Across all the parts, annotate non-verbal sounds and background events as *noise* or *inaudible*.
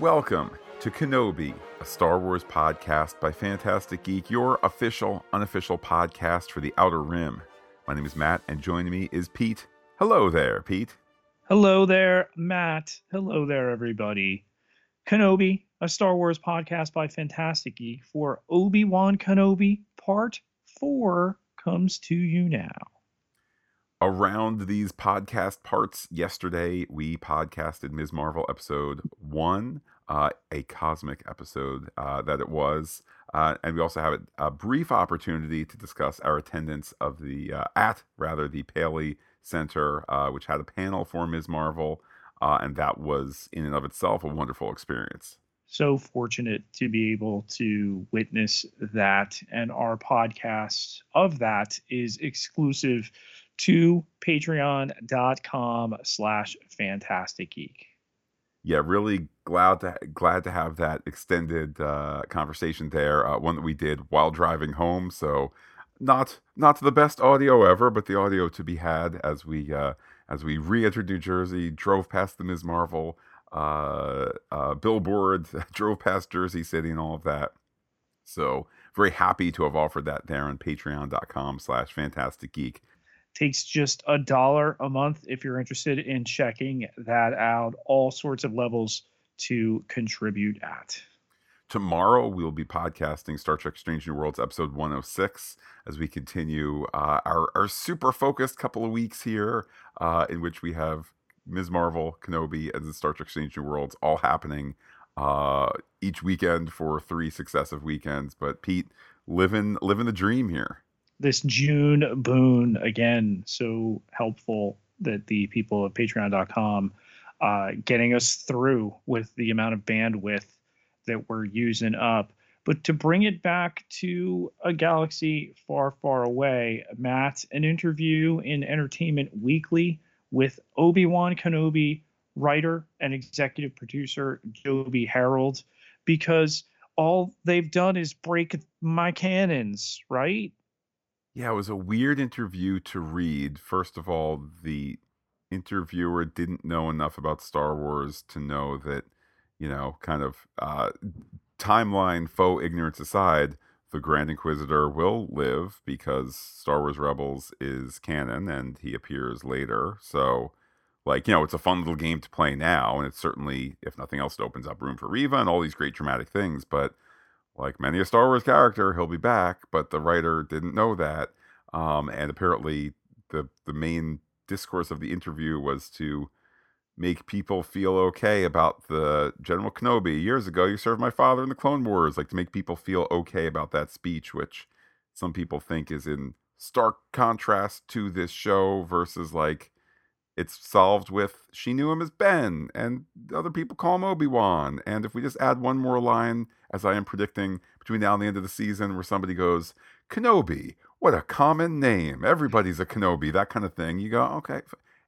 Welcome to Kenobi, a Star Wars podcast by Phantastic Geek, your official, unofficial podcast for the Outer Rim. My name is Matt, and joining me is Pete. Hello there, Pete. Hello there, Matt. Hello there, everybody. Kenobi, a Star Wars podcast by Phantastic Geek for Obi Wan Kenobi Part 4 comes to you now. Around these podcast parts, yesterday we podcasted Ms. Marvel episode 1, uh, a cosmic episode uh, that it was. Uh, and we also have a, a, brief opportunity to discuss our attendance of the, uh, at rather, the Paley Center, uh, which had a panel for Ms. Marvel. Uh, and that was, in and of itself, a wonderful experience so fortunate to be able to witness that and our podcast of that is exclusive to patreon.com slash phantastic geek yeah really glad to glad to have that extended uh, conversation there uh, one that we did while driving home so not not the best audio ever but the audio to be had as we uh, as we re-entered new jersey drove past the ms marvel uh, uh, billboard, *laughs* drove past Jersey City and all of that. So very happy to have offered that there on patreon.com slash phantastic geek. Takes just a dollar a month if you're interested in checking that out. All sorts of levels to contribute at. Tomorrow we'll be podcasting Star Trek Strange New Worlds episode 106 as we continue uh, our, our super focused couple of weeks here uh, in which we have Ms. Marvel, Kenobi, and the Star Trek Strange New Worlds all happening uh, each weekend for three successive weekends. But Pete, living living the dream here. This June boon again, so helpful that the people at Patreon.com uh, getting us through with the amount of bandwidth that we're using up. But to bring it back to a galaxy far, far away, Matt, an interview in Entertainment Weekly with Obi Wan Kenobi, writer and executive producer Joby Harold, because all they've done is break my canons, right? Yeah, it was a weird interview to read. First of all, the interviewer didn't know enough about Star Wars to know that, you know, kind of uh, timeline faux ignorance aside, the Grand Inquisitor will live because Star Wars Rebels is canon and he appears later. So, like, you know, it's a fun little game to play now. And it's certainly, if nothing else, it opens up room for Reva and all these great dramatic things. But, like many a Star Wars character, he'll be back. But the writer didn't know that. Um, and apparently, the, the main discourse of the interview was to make people feel okay about the General Kenobi. Years ago, you served my father in the Clone Wars. Like to make people feel okay about that speech, which some people think is in stark contrast to this show versus like it's solved with she knew him as Ben and other people call him Obi-Wan. And if we just add one more line, as I am predicting between now and the end of the season, where somebody goes, Kenobi, what a common name. Everybody's a Kenobi, that kind of thing. You go, okay.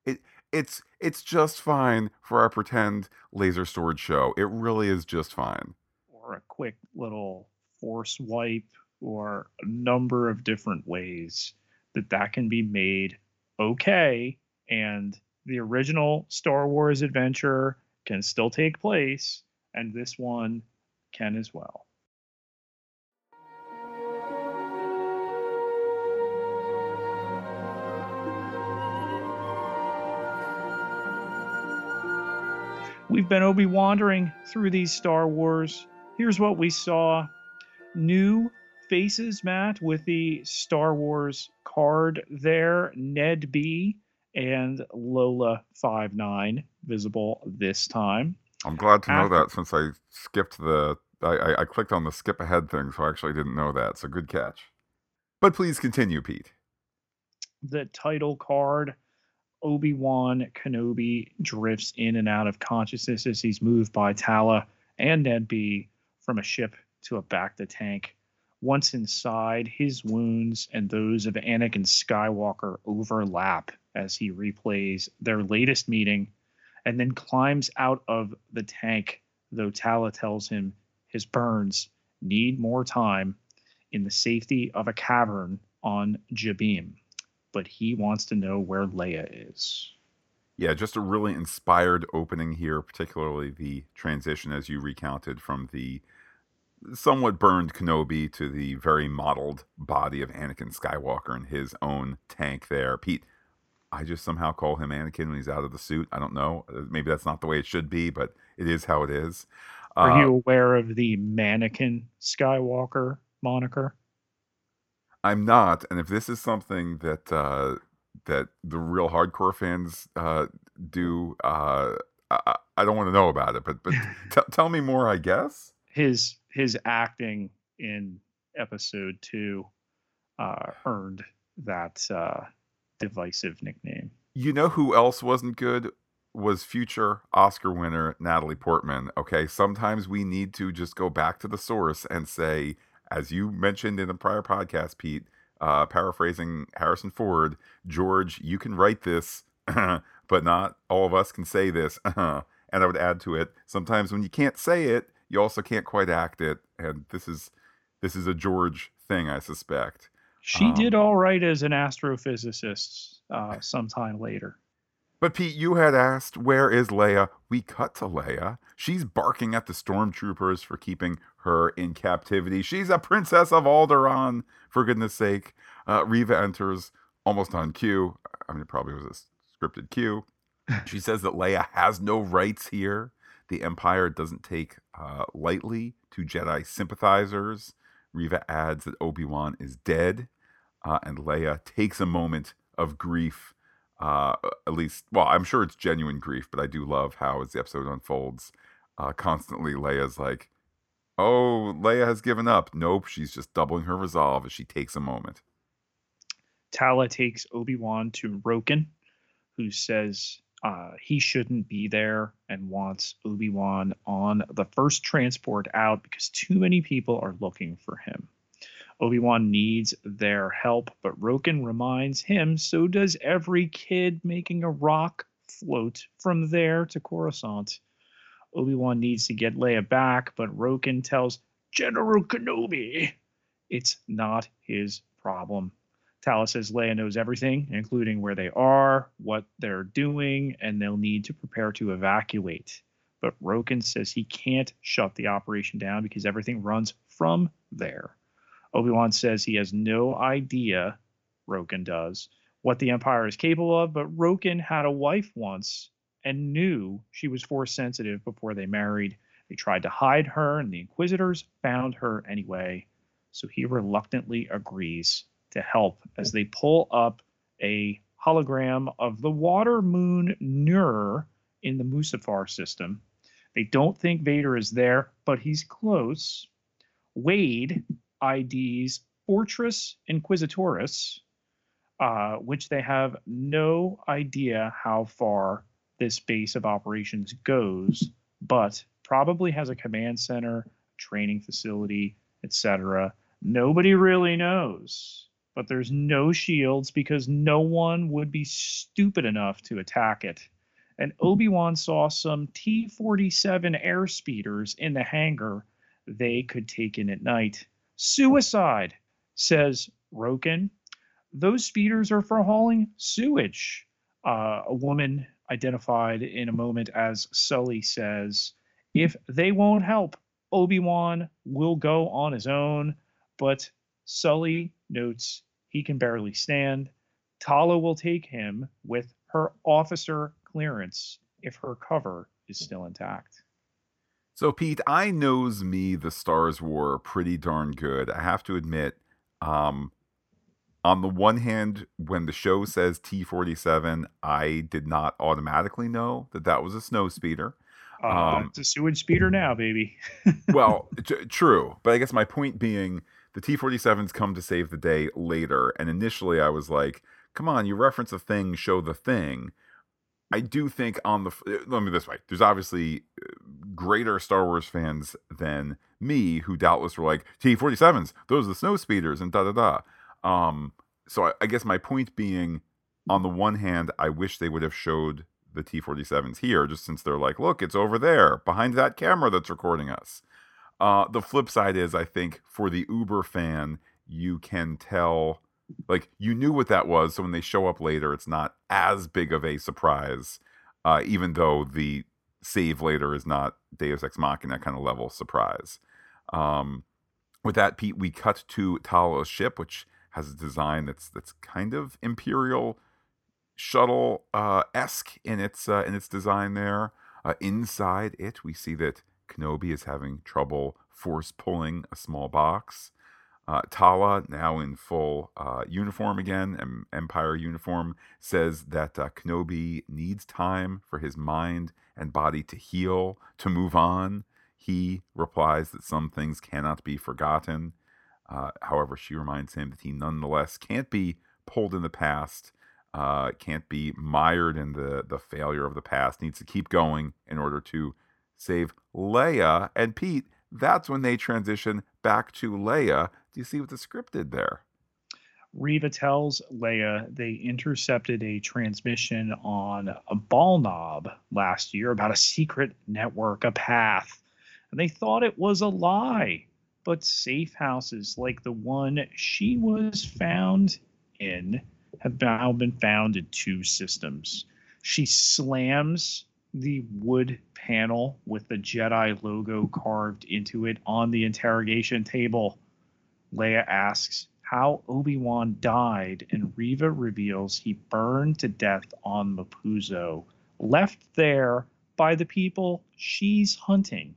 It it's it's just fine for our pretend laser sword show. It really is just fine. Or a quick little force wipe, or a number of different ways that that can be made okay, and the original Star Wars adventure can still take place, and this one can as well. We've been Obi wandering through these Star Wars. Here's what we saw new faces, Matt, with the Star Wars card there. Ned B and Lola Five Nine visible this time. I'm glad to know After- that since I skipped the I, I, clicked on the skip ahead thing, so I actually didn't know that. So good catch. But please continue, Pete. The title card Obi Wan Kenobi drifts in and out of consciousness as he's moved by Tala and Ned B from a ship to a bacta tank. Once inside, his wounds and those of Anakin Skywalker overlap as he replays their latest meeting and then climbs out of the tank, though Tala tells him his burns need more time in the safety of a cavern on Jabiim but he wants to know where Leia is. yeah, just a really inspired opening here, particularly the transition as you recounted from the somewhat burned Kenobi to the very modeled body of Anakin Skywalker in his own tank there. Pete, I just somehow call him Anakin when he's out of the suit. I don't know. Uh, maybe that's not the way it should be, but it is how it is. Are uh, you aware of the mannequin Skywalker moniker? I'm not, and if this is something that uh, that the real hardcore fans uh, do, uh, I, I, don't want to know about it. But but *laughs* t- tell me more. I guess his his acting in episode two uh, earned that uh, divisive nickname. You know who else wasn't good? Was future Oscar winner Natalie Portman. Okay, sometimes we need to just go back to the source and say, as you mentioned in the prior podcast, Pete, uh, paraphrasing Harrison Ford, George, you can write this, *laughs* but not all of us can say this. *laughs* and I would add to it, sometimes when you can't say it, you also can't quite act it. And this is this is a George thing, I suspect. She um, did all right as an astrophysicist uh, sometime later. But Pete, you had asked, where is Leia? We cut to Leia. She's barking at the stormtroopers for keeping her in captivity. She's a princess of Alderaan, for goodness sake. Uh, Reva enters almost on cue. I mean, it probably was a scripted cue. She *laughs* says that Leia has no rights here. The Empire doesn't take uh, lightly to Jedi sympathizers. Reva adds that Obi Wan is dead, uh, and Leia takes a moment of grief. Uh, at least, well, I'm sure it's genuine grief, but I do love how, as the episode unfolds, uh, constantly Leia's like, "Oh, Leia has given up." Nope, she's just doubling her resolve as she takes a moment. Tala takes Obi Wan to Roken, who says uh, he shouldn't be there and wants Obi Wan on the first transport out because too many people are looking for him. Obi Wan needs their help, but Roken reminds him so does every kid making a rock float from there to Coruscant. Obi Wan needs to get Leia back, but Roken tells General Kenobi it's not his problem. Tala says Leia knows everything, including where they are, what they're doing, and they'll need to prepare to evacuate. But Roken says he can't shut the operation down because everything runs from there. Obi Wan says he has no idea, Roken does, what the Empire is capable of, but Roken had a wife once and knew she was force sensitive before they married. They tried to hide her, and the Inquisitors found her anyway. So he reluctantly agrees to help as they pull up a hologram of the water moon Nur in the Mustafar system. They don't think Vader is there, but he's close. Wade IDs Fortress Inquisitoris, uh, which they have no idea how far this base of operations goes, but probably has a command center, training facility, etc. Nobody really knows but there's no shields because no one would be stupid enough to attack it. And Obi Wan saw some T 47 air speeders in the hangar they could take in at night. Suicide, says Roken. Those speeders are for hauling sewage. Uh, a woman identified in a moment as Sully says, if they won't help, Obi Wan will go on his own. But Sully notes he can barely stand. Tala will take him with her officer clearance if her cover is still intact. So, Pete, I knows me the Stars War pretty darn good. I have to admit, um, on the one hand, when the show says T 47, I did not automatically know that that was a snow speeder. Uh, um, it's a sewage speeder now, baby. *laughs* well, t- true. But I guess my point being, the T 47s come to save the day later. And initially I was like, come on, you reference a thing, show the thing. I do think on the uh, let me this way. There's obviously uh, greater Star Wars fans than me who doubtless were like T47s. Those are the snow speeders and da da da. Um, so I, I guess my point being, on the one hand, I wish they would have showed the T47s here, just since they're like, look, it's over there behind that camera that's recording us. Uh, the flip side is, I think, for the Uber fan, you can tell, like, you knew what that was. So when they show up later, it's not as big of a surprise. uh, even though the save later is not Deus Ex Machina kind of level surprise. Um, with that, Pete, we cut to Tala's ship, which has a design that's that's kind of imperial shuttle uh, esque in its uh, in its design. There, uh, inside it, we see that Kenobi is having trouble force pulling a small box. Uh, Tala, now in full uh, uniform again, em- Empire uniform, says that uh, Kenobi needs time for his mind and body to heal, to move on. He replies that some things cannot be forgotten. Uh, however, she reminds him that he nonetheless can't be pulled in the past, uh, can't be mired in the, the failure of the past, needs to keep going in order to save Leia. And Pete, that's when they transition back to Leia do you see what the script did there? Reva tells Leia they intercepted a transmission on a Balnab last year about a secret network, a path. And they thought it was a lie. But safe houses like the one she was found in have now been found in two systems. She slams the wood panel with the Jedi logo carved into it on the interrogation table. Leia asks how Obi Wan died, and Reva reveals he burned to death on Mapuzo, left there by the people she's hunting.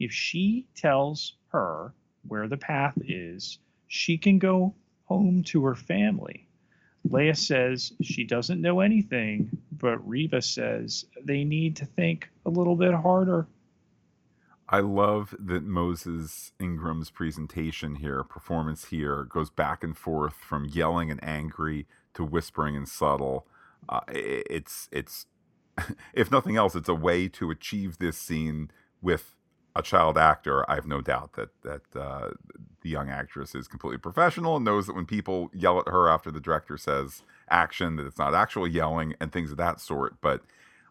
If she tells her where the path is, she can go home to her family. Leia says she doesn't know anything, but Reva says they need to think a little bit harder. I love that Moses Ingram's presentation here, performance here, goes back and forth from yelling and angry to whispering and subtle. Uh, it's it's *laughs* if nothing else, it's a way to achieve this scene with a child actor. I have no doubt that that uh, the young actress is completely professional and knows that when people yell at her after the director says action, that it's not actual yelling and things of that sort. But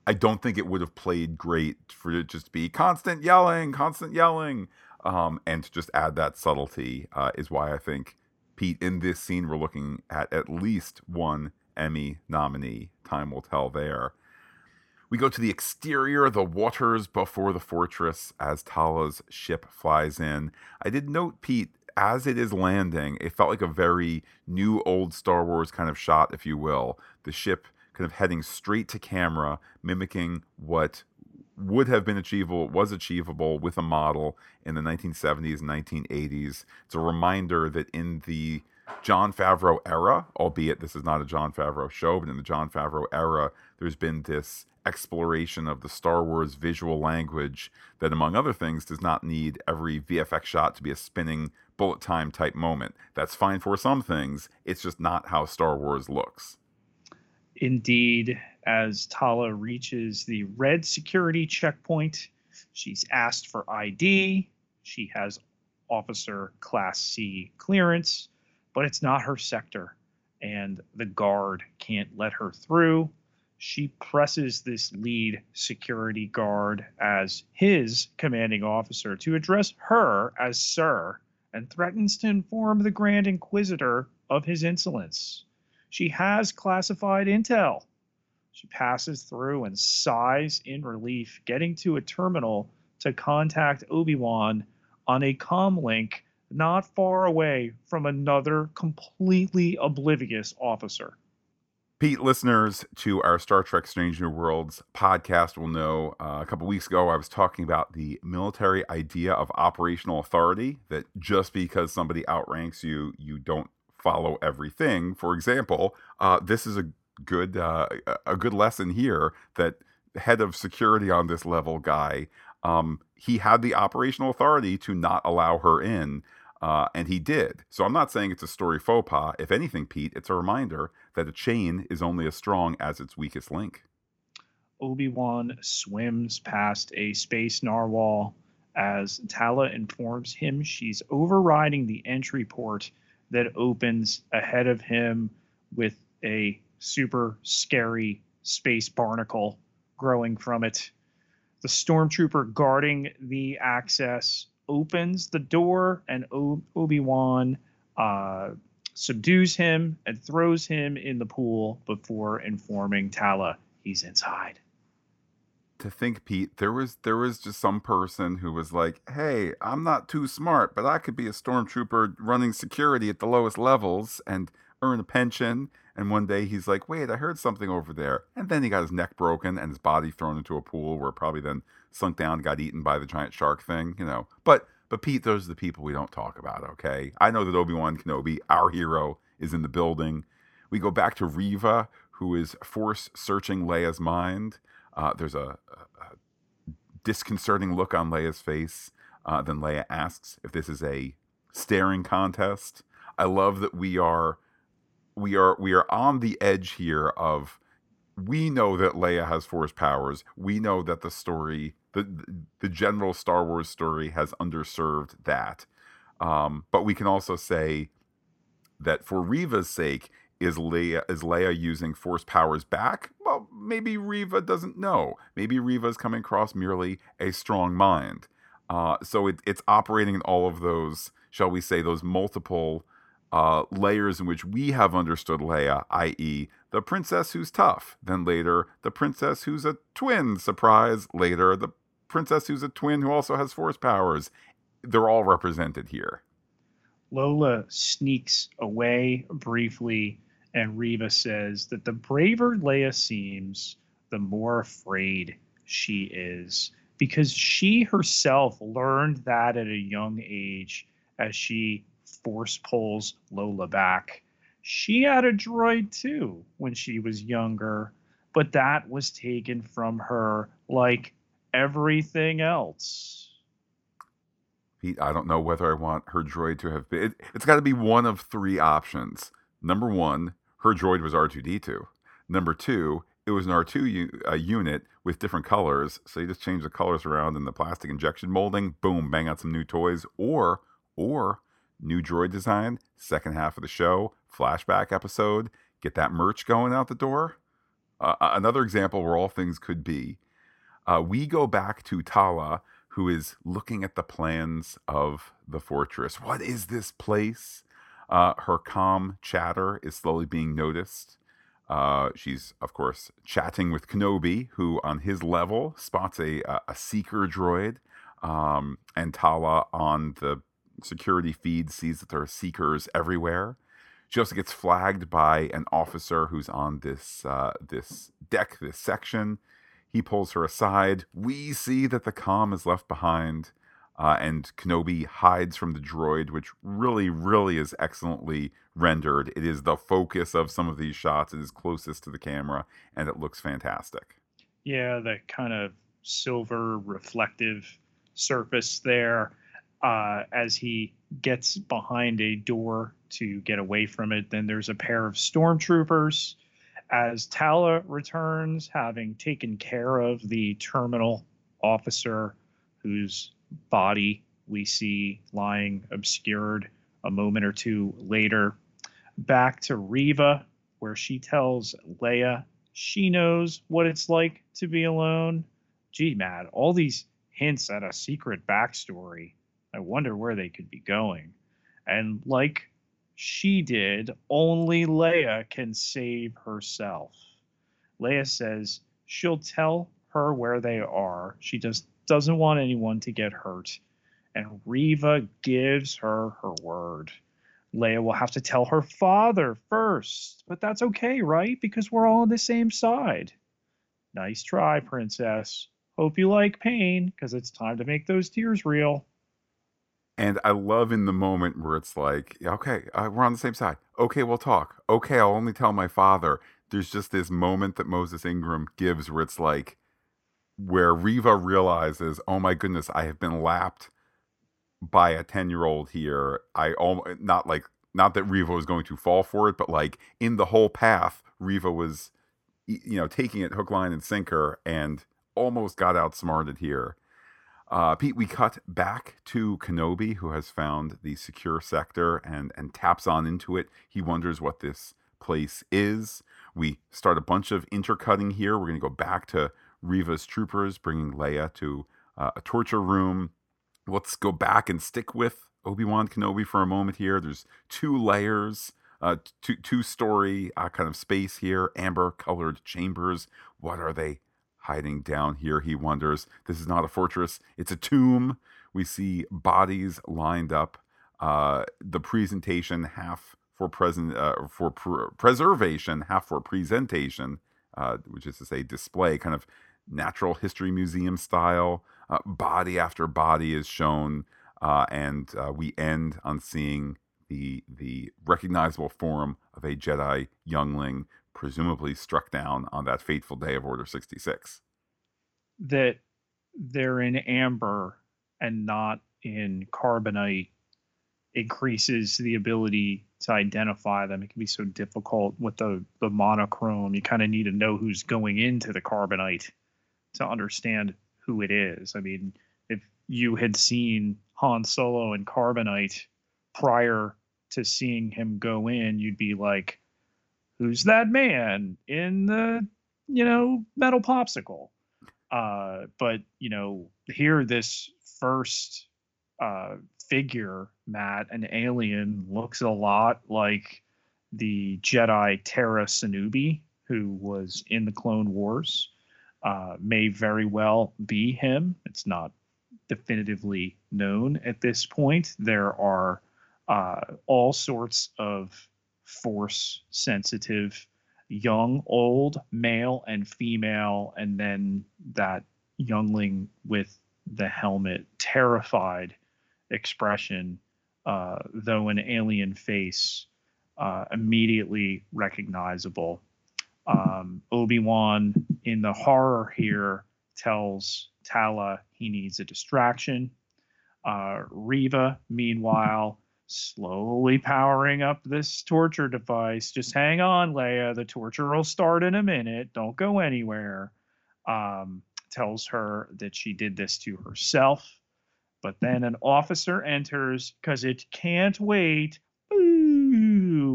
I don't think it would have played great for it just to be constant yelling, constant yelling, um, and to just add that subtlety uh, is why I think Pete in this scene we're looking at at least one Emmy nominee. Time will tell there. We go to the exterior, the waters before the fortress as Tala's ship flies in. I did note, Pete, as it is landing, it felt like a very new old Star Wars kind of shot, if you will. The ship kind of heading straight to camera, mimicking what would have been achievable, was achievable with a model in the 1970s, 1980s. It's a reminder that in the Jon Favreau era, albeit this is not a Jon Favreau show, but in the Jon Favreau era, there's been this exploration of the Star Wars visual language that, among other things, does not need every VFX shot to be a spinning bullet time type moment. That's fine for some things, it's just not how Star Wars looks. Indeed, as Tala reaches the red security checkpoint, she's asked for ID. She has officer class C clearance, but it's not her sector, and the guard can't let her through. She presses this lead security guard as his commanding officer to address her as Sir and threatens to inform the Grand Inquisitor of his insolence. She has classified intel. She passes through and sighs in relief, getting to a terminal to contact Obi Wan on a com link not far away from another completely oblivious officer. Pete, listeners to our Star Trek Strange New Worlds podcast will know uh, a couple weeks ago I was talking about the military idea of operational authority that just because somebody outranks you, you don't follow everything. For example, uh, this is a good uh, a good lesson here that head of security on this level guy um, he had the operational authority to not allow her in. Uh, and he did. So I'm not saying it's a story faux pas. If anything, Pete, it's a reminder that a chain is only as strong as its weakest link. Obi Wan swims past a space narwhal as Tala informs him she's overriding the entry port that opens ahead of him with a super scary space barnacle growing from it. The stormtrooper guarding the access opens the door, and o- Obi Wan uh, subdues him and throws him in the pool before informing Tala he's inside. To think, Pete, there was there was just some person who was like, "Hey, I'm not too smart, but I could be a stormtrooper running security at the lowest levels and earn a pension." And one day he's like, "Wait, I heard something over there," and then he got his neck broken and his body thrown into a pool where probably then sunk down, got eaten by the giant shark thing, you know. But but Pete, those are the people we don't talk about. Okay, I know that Obi Wan Kenobi, our hero, is in the building. We go back to Reva, who is force searching Leia's mind. Uh, there's a, a, disconcerting look on Leia's face. Uh, then Leia asks if this is a staring contest. I love that we are we are we are on the edge here of we know that Leia has force powers. We know that the story, the the general Star Wars story, has underserved that. Um, but we can also say that for Reva's sake, is Leia is Leia using force powers back? Well, maybe Reva doesn't know. Maybe Reva is coming across merely a strong mind. Uh, so it, it's operating in all of those, shall we say, those multiple uh, layers in which we have understood Leia, i.e., the princess who's tough. Then later, the princess who's a twin. Surprise. Later, the princess who's a twin who also has force powers. They're all represented here. Lola sneaks away briefly and Reva says that the braver Leia seems, the more afraid she is, because she herself learned that at a young age as she force pulls Lola back. She had a droid too when she was younger, but that was taken from her like everything else. Pete, I don't know whether I want her droid to have been. It, has got to be one of three options. Number one, her droid was R2D2. Number two, it was an R2 u- uh, unit with different colors. So you just change the colors around in the plastic injection molding. Boom, bang out some new toys. Or, or new droid design. Second half of the show, flashback episode. Get that merch going out the door. Uh, another example where all things could be. Uh, we go back to Tala, who is looking at the plans of the fortress. What is this place? Uh, her calm chatter is slowly being noticed. Uh, she's, of course, chatting with Kenobi, who on his level spots a, a seeker droid. Um, and Tala on the security feed sees that there are seekers everywhere. She also gets flagged by an officer who's on this uh, this deck, this section. He pulls her aside. We see that the com is left behind. Uh, and Kenobi hides from the droid, which really, really is excellently rendered. It is the focus of some of these shots. It is closest to the camera, and it looks fantastic. Yeah, that kind of silver reflective surface there. Uh, as he gets behind a door to get away from it, then there's a pair of stormtroopers. As Tala returns, having taken care of the terminal officer who's body we see lying obscured a moment or two later. Back to Reva, where she tells Leia she knows what it's like to be alone. Gee, Matt, all these hints at a secret backstory. I wonder where they could be going. And like she did, only Leia can save herself. Leia says she'll tell her where they are. She just doesn't want anyone to get hurt. And Reva gives her her word. Leia will have to tell her father first, but that's okay, right? Because we're all on the same side. Nice try, princess. Hope you like pain, because it's time to make those tears real. And I love in the moment where it's like, okay, uh, we're on the same side. Okay, we'll talk. Okay, I'll only tell my father. There's just this moment that Moses Ingram gives where it's like, where Reva realizes, oh my goodness, I have been lapped by a 10 year old here. I almost, not like, not that Reva was going to fall for it, but like in the whole path, Reva was, you know, taking it hook, line, and sinker and almost got outsmarted here. Uh, Pete, we cut back to Kenobi, who has found the secure sector and and taps on into it. He wonders what this place is. We start a bunch of intercutting here. We're going to go back to Reva's troopers bringing Leia to uh, a torture room. Let's go back and stick with Obi Wan Kenobi for a moment here. There's two layers, uh, two two story uh, kind of space here. Amber colored chambers. What are they hiding down here. He wonders, this is not a fortress, it's a tomb. We see bodies lined up. Uh, the presentation half for present uh, for pr- preservation, half for presentation, uh, which is to say display, kind of natural history museum style. Uh, body after body is shown, uh, and uh, we end on seeing the the recognizable form of a Jedi youngling, presumably struck down on that fateful day of Order sixty six. That they're in amber and not in carbonite increases the ability to identify them. It can be so difficult with the the monochrome. You kind of need to know who's going into the carbonite to understand who it is. I mean, if you had seen Han Solo and carbonite prior to seeing him go in, you'd be like, "Who's that man in the you know metal popsicle?" Uh, but you know, here this first uh, figure, Matt, an alien, looks a lot like the Jedi Tera Sinube, who was in the Clone Wars. Uh, may very well be him. It's not definitively known at this point. There are uh, all sorts of force sensitive, young, old, male, and female, and then that youngling with the helmet, terrified expression, uh, though an alien face, uh, immediately recognizable. Um, Obi Wan in the horror here tells Tala he needs a distraction. Uh, Reva, meanwhile, slowly powering up this torture device. Just hang on, Leia. The torture will start in a minute. Don't go anywhere. Um, tells her that she did this to herself. But then an officer enters because it can't wait.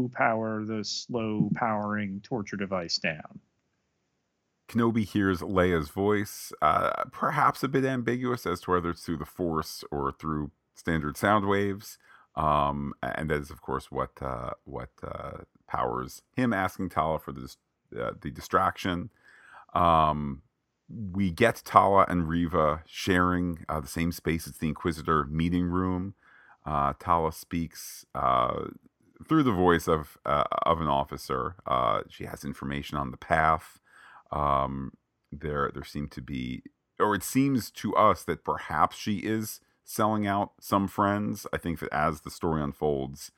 Power the slow powering torture device down. Kenobi hears Leia's voice, uh, perhaps a bit ambiguous as to whether it's through the Force or through standard sound waves. Um, and that is, of course, what uh, what uh, powers him asking Tala for the uh, the distraction. Um, we get Tala and Reva sharing uh, the same space as the Inquisitor meeting room. Uh, Tala speaks through the voice of uh, of an officer. Uh, she has information on the path. Um, there, there seem to be, or it seems to us that perhaps she is selling out some friends. I think that as the story unfolds,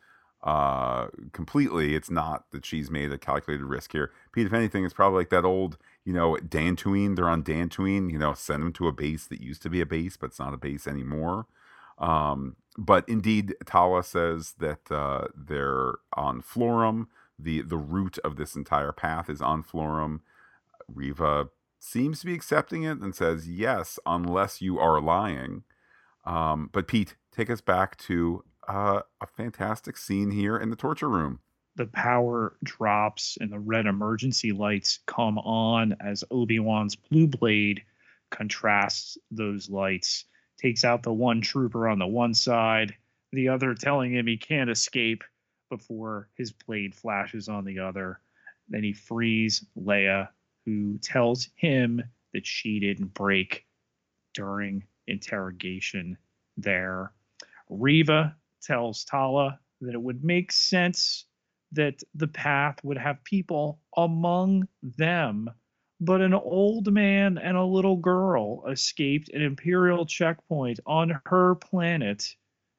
uh, completely, it's not that she's made a calculated risk here. Pete, if anything, it's probably like that old you know, Dantooine, they're on Dantooine, you know, send them to a base that used to be a base, but it's not a base anymore. Um, but indeed, Tala says that uh, they're on Florrum. The, the route of this entire path is on Florrum. Reva seems to be accepting it and says, yes, unless you are lying. Um, but Pete, take us back to uh, a fantastic scene here in the torture room the power drops and the red emergency lights come on as Obi-Wan's blue blade contrasts those lights, takes out the one trooper on the one side, the other telling him he can't escape before his blade flashes on the other. Then he frees Leia, who tells him that she didn't break during interrogation there. Reva tells Tala that it would make sense that the path would have people among them. But an old man and a little girl escaped an Imperial checkpoint on her planet,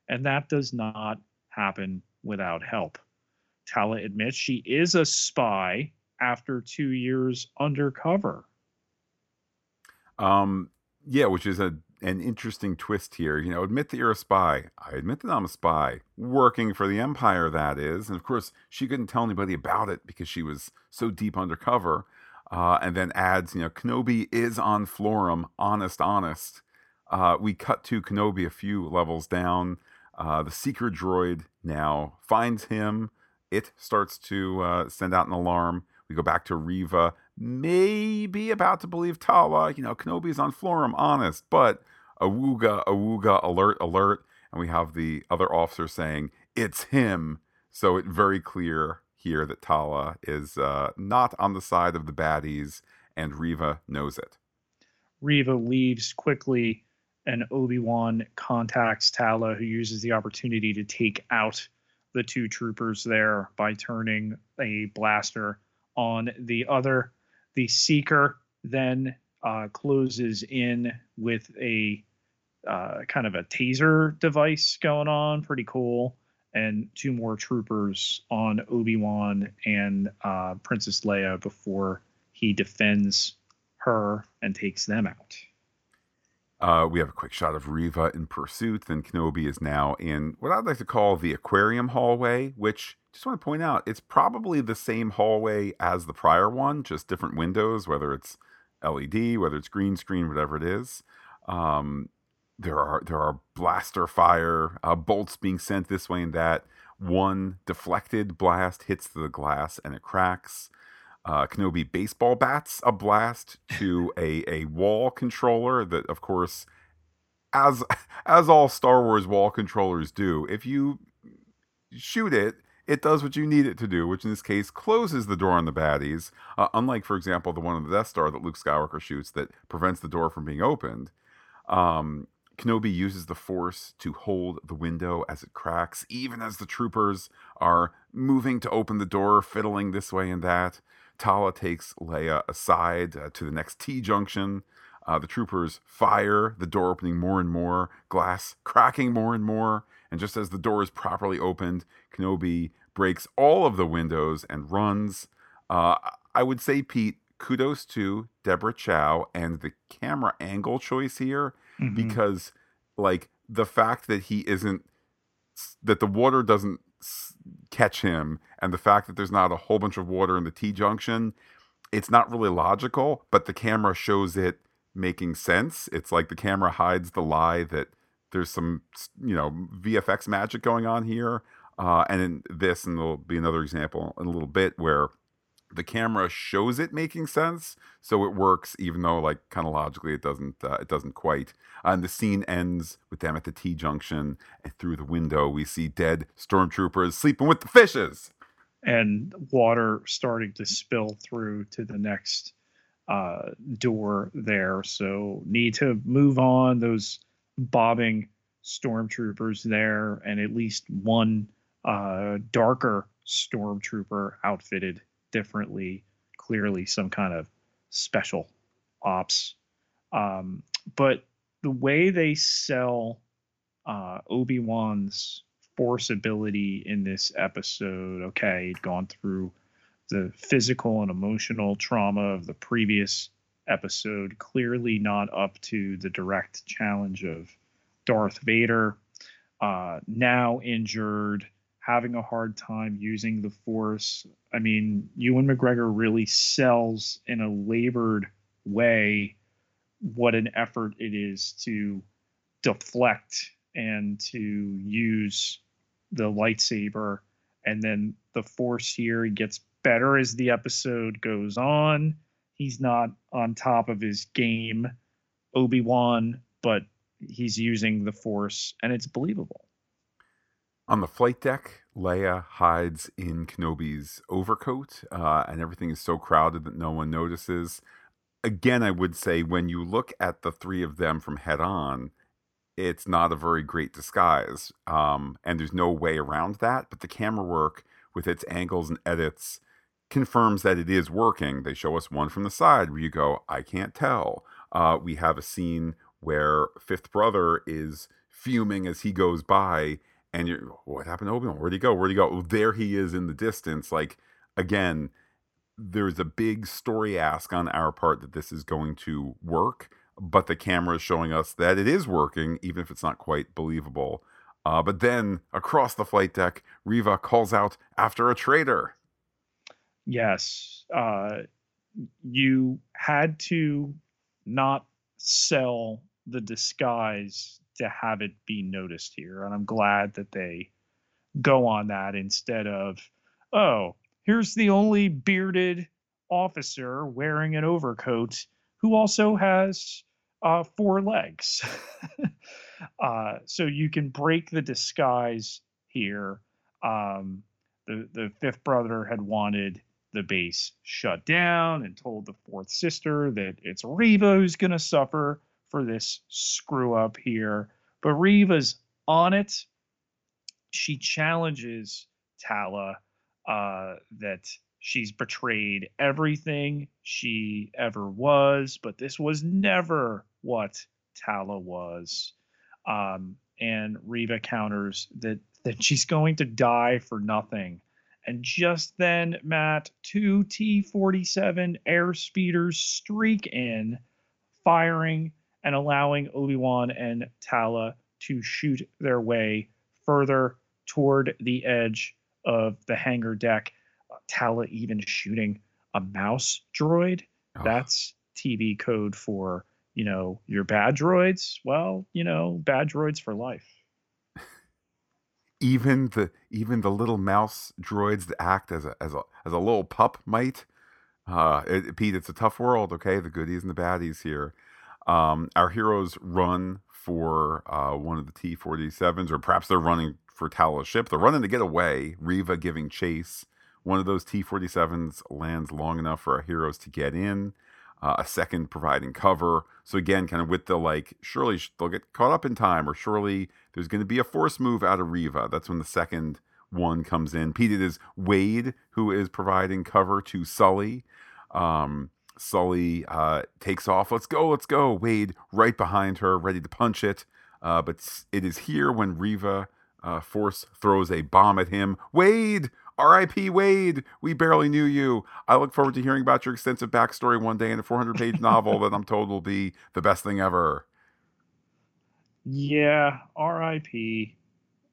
and that does not happen without help. Tala admits she is a spy after two years undercover. Um, yeah, which is a an interesting twist here. You know, admit that you're a spy. I admit that I'm a spy, working for the Empire, that is. And of course, she couldn't tell anybody about it because she was so deep undercover. Uh, and then adds, you know, Kenobi is on Florrum, honest, honest. Uh, we cut to Kenobi a few levels down. Uh, the seeker droid now finds him. It starts to uh, send out an alarm. We go back to Reva, maybe about to believe Tala. You know, Kenobi's on Florrum, honest, but awooga, awooga, alert, alert. And we have the other officer saying, it's him. So it's very clear here that Tala is uh, not on the side of the baddies, and Reva knows it. Reva leaves quickly, and Obi Wan contacts Tala, who uses the opportunity to take out the two troopers there by turning a blaster on the other. The Seeker then uh, closes in with a uh, kind of a taser device going on, pretty cool, and two more troopers on Obi Wan and uh, Princess Leia before he defends her and takes them out. Uh, we have a quick shot of Reva in pursuit. Then Kenobi is now in what I'd like to call the aquarium hallway, which just want to point out it's probably the same hallway as the prior one, just different windows, whether it's LED, whether it's green screen, whatever it is. Um, there are there are blaster fire uh, bolts being sent this way and that. One deflected blast hits the glass and it cracks. Uh, Kenobi baseball bats a blast to *laughs* a, a wall controller that, of course, as as all Star Wars wall controllers do, if you shoot it, it does what you need it to do, which in this case closes the door on the baddies. Uh, unlike, for example, the one on the Death Star that Luke Skywalker shoots that prevents the door from being opened. Um, Kenobi uses the Force to hold the window as it cracks, even as the troopers are moving to open the door, fiddling this way and that. Tala takes Leia aside uh, to the next T junction. Uh, the troopers fire, the door opening more and more, glass cracking more and more. And just as the door is properly opened, Kenobi breaks all of the windows and runs. Uh, I would say, Pete, kudos to Deborah Chow and the camera angle choice here mm-hmm. because, like, the fact that he isn't, that the water doesn't catch him and the fact that there's not a whole bunch of water in the T junction, it's not really logical, but the camera shows it making sense. It's like the camera hides the lie that there's some, you know, VFX magic going on here. Uh, and in this, and there'll be another example in a little bit where the camera shows it making sense, so it works, even though like kind of logically it doesn't. Uh, it doesn't quite. Uh, and the scene ends with them at the T junction, and through the window we see dead stormtroopers sleeping with the fishes, and water starting to spill through to the next uh, door there. So need to move on those bobbing stormtroopers there, and at least one uh, darker stormtrooper outfitted differently, clearly some kind of special ops. Um, but the way they sell uh, Obi Wan's force ability in this episode, okay, he'd gone through the physical and emotional trauma of the previous episode, clearly not up to the direct challenge of Darth Vader. Uh, now injured, having a hard time using the force. I mean, Ewan McGregor really sells in a labored way what an effort it is to deflect and to use the lightsaber. And then the force here gets better as the episode goes on. He's not on top of his game, Obi Wan, but he's using the force and it's believable. On the flight deck, Leia hides in Kenobi's overcoat, uh, and everything is so crowded that no one notices. Again, I would say when you look at the three of them from head on, it's not a very great disguise, um, and there's no way around that. But the camera work with its angles and edits confirms that it is working. They show us one from the side where you go, I can't tell. Uh, we have a scene where Fifth Brother is fuming as he goes by and you're what happened to Obi-Wan? Where'd he go? Where'd he go? there he is in the distance. Like again, there's a big story ask on our part that this is going to work, but the camera is showing us that it is working, even if it's not quite believable. Uh, but then across the flight deck, Reva calls out after a traitor. Yes. Uh, you had to not sell the disguise to have it be noticed here. And I'm glad that they go on that instead of, oh, here's the only bearded officer wearing an overcoat who also has uh, four legs. *laughs* uh, so you can break the disguise here. Um, the the fifth brother had wanted the base shut down and told the fourth sister that it's Reva who's going to suffer for this screw up here. But Reva's on it. She challenges Tala uh, that she's betrayed everything she ever was, but this was never what Tala was. Um, and Reva counters that that she's going to die for nothing. And just then, Matt, two T 47 airspeeders streak in, firing and allowing Obi Wan and Tala to shoot their way further toward the edge of the hangar deck. Tala even shooting a mouse droid. Oh. That's TV code for, you know, your bad droids. Well, you know, bad droids for life. even the even the little mouse droids that act as a as a as a little pup might. Uh, it, Pete, it's a tough world. Okay, the goodies and the baddies here. Um, our heroes run for uh, one of the T 47s, or perhaps they're running for Tala's ship. They're running to get away. Reva giving chase. One of those T 47s lands long enough for our heroes to get in. Uh, a second providing cover. So again, kind of with the like, surely they'll get caught up in time, or surely there's going to be a force move out of Reva. That's when the second one comes in. Pete, it is Wade who is providing cover to Sully. Um, Sully uh, takes off. Let's go, let's go. Wade right behind her, ready to punch it. Uh, but it is here when Reva uh, Force throws a bomb at him. Wade, R.I.P. Wade, we barely knew you. I look forward to hearing about your extensive backstory one day in a 400 page *laughs* novel that I'm told will be the best thing ever. Yeah, R.I.P.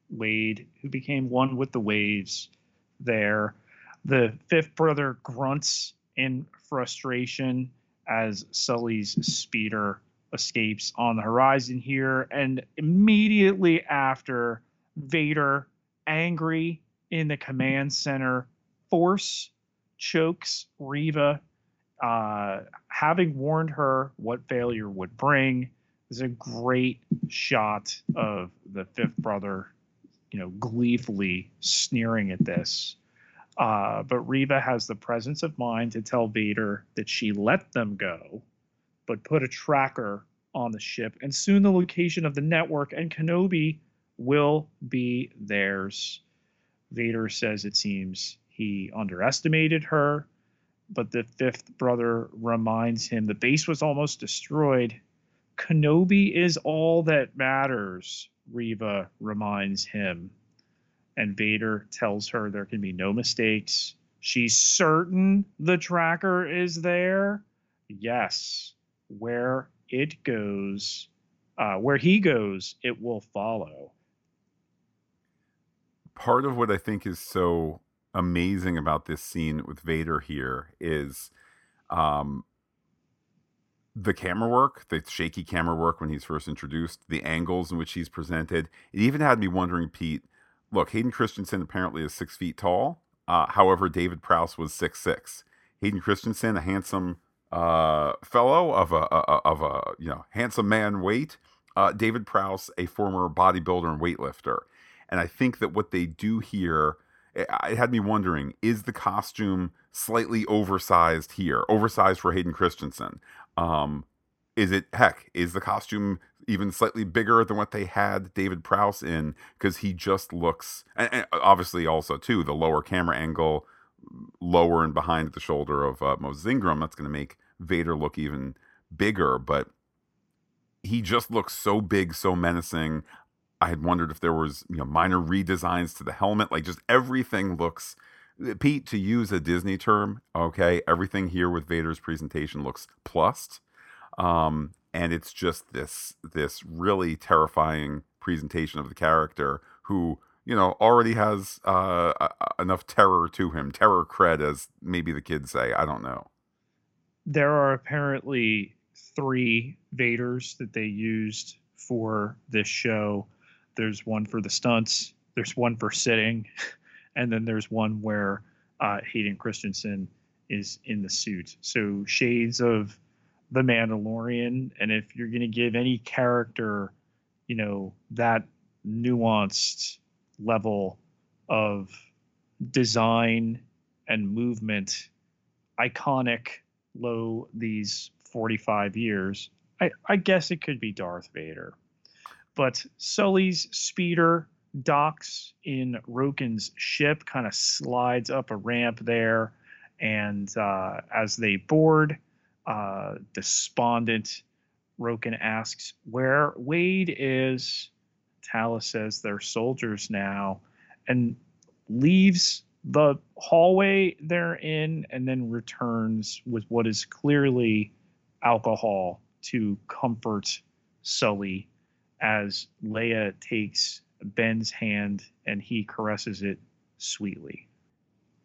Wade, who became one with the waves there. The fifth brother grunts in frustration as Sully's speeder escapes on the horizon here. And immediately after, Vader, angry in the command center, force chokes Reva, uh, having warned her what failure would bring. Is a great shot of the fifth brother, you know, gleefully sneering at this. Uh, but Reva has the presence of mind to tell Vader that she let them go, but put a tracker on the ship, and soon the location of the network and Kenobi will be theirs. Vader says it seems he underestimated her, but the fifth brother reminds him the base was almost destroyed. Kenobi is all that matters, Reva reminds him. And Vader tells her there can be no mistakes. She's certain the tracker is there. Yes. Where it goes, uh, where he goes, it will follow part of what I think is so amazing about this scene with Vader here is um, the camera work, the shaky camera work when he's first introduced, the angles in which he's presented. It even had me wondering, Pete. Look, Hayden Christensen apparently is six feet tall. Uh, however, David Prowse was six six. Hayden Christensen, a handsome uh, fellow of a, a, of a you know handsome man weight. Uh, David Prowse, a former bodybuilder and weightlifter. And I think that what they do here, it, it had me wondering is the costume slightly oversized here, oversized for Hayden Christensen? Um, is it, heck, is the costume even slightly bigger than what they had David Prowse in? Because he just looks, and, and obviously also, too, the lower camera angle, lower and behind the shoulder of uh, Moses Ingram, that's going to make Vader look even bigger. But he just looks so big, so menacing. I had wondered if there was you know minor redesigns to the helmet. Like just everything looks Pete to use a Disney term. Okay, everything here with Vader's presentation looks plussed, um, and it's just this this really terrifying presentation of the character who you know already has uh, enough terror to him, terror cred, as maybe the kids say. I don't know. There are apparently three Vaders that they used for this show there's one for the stunts, there's one for sitting, *laughs* and then there's one where uh, Hayden Christensen is in the suit. So shades of the Mandalorian, and if you're going to give any character, you know, that nuanced level of design and movement iconic low these 45 years. I, I guess it could be Darth Vader. But Sully's speeder docks in Roken's ship, kind of slides up a ramp there. And uh, as they board, uh, despondent, Roken asks where Wade is. Tala says they're soldiers now and leaves the hallway they're in and then returns with what is clearly alcohol to comfort Sully as Leia takes Ben's hand and he caresses it sweetly.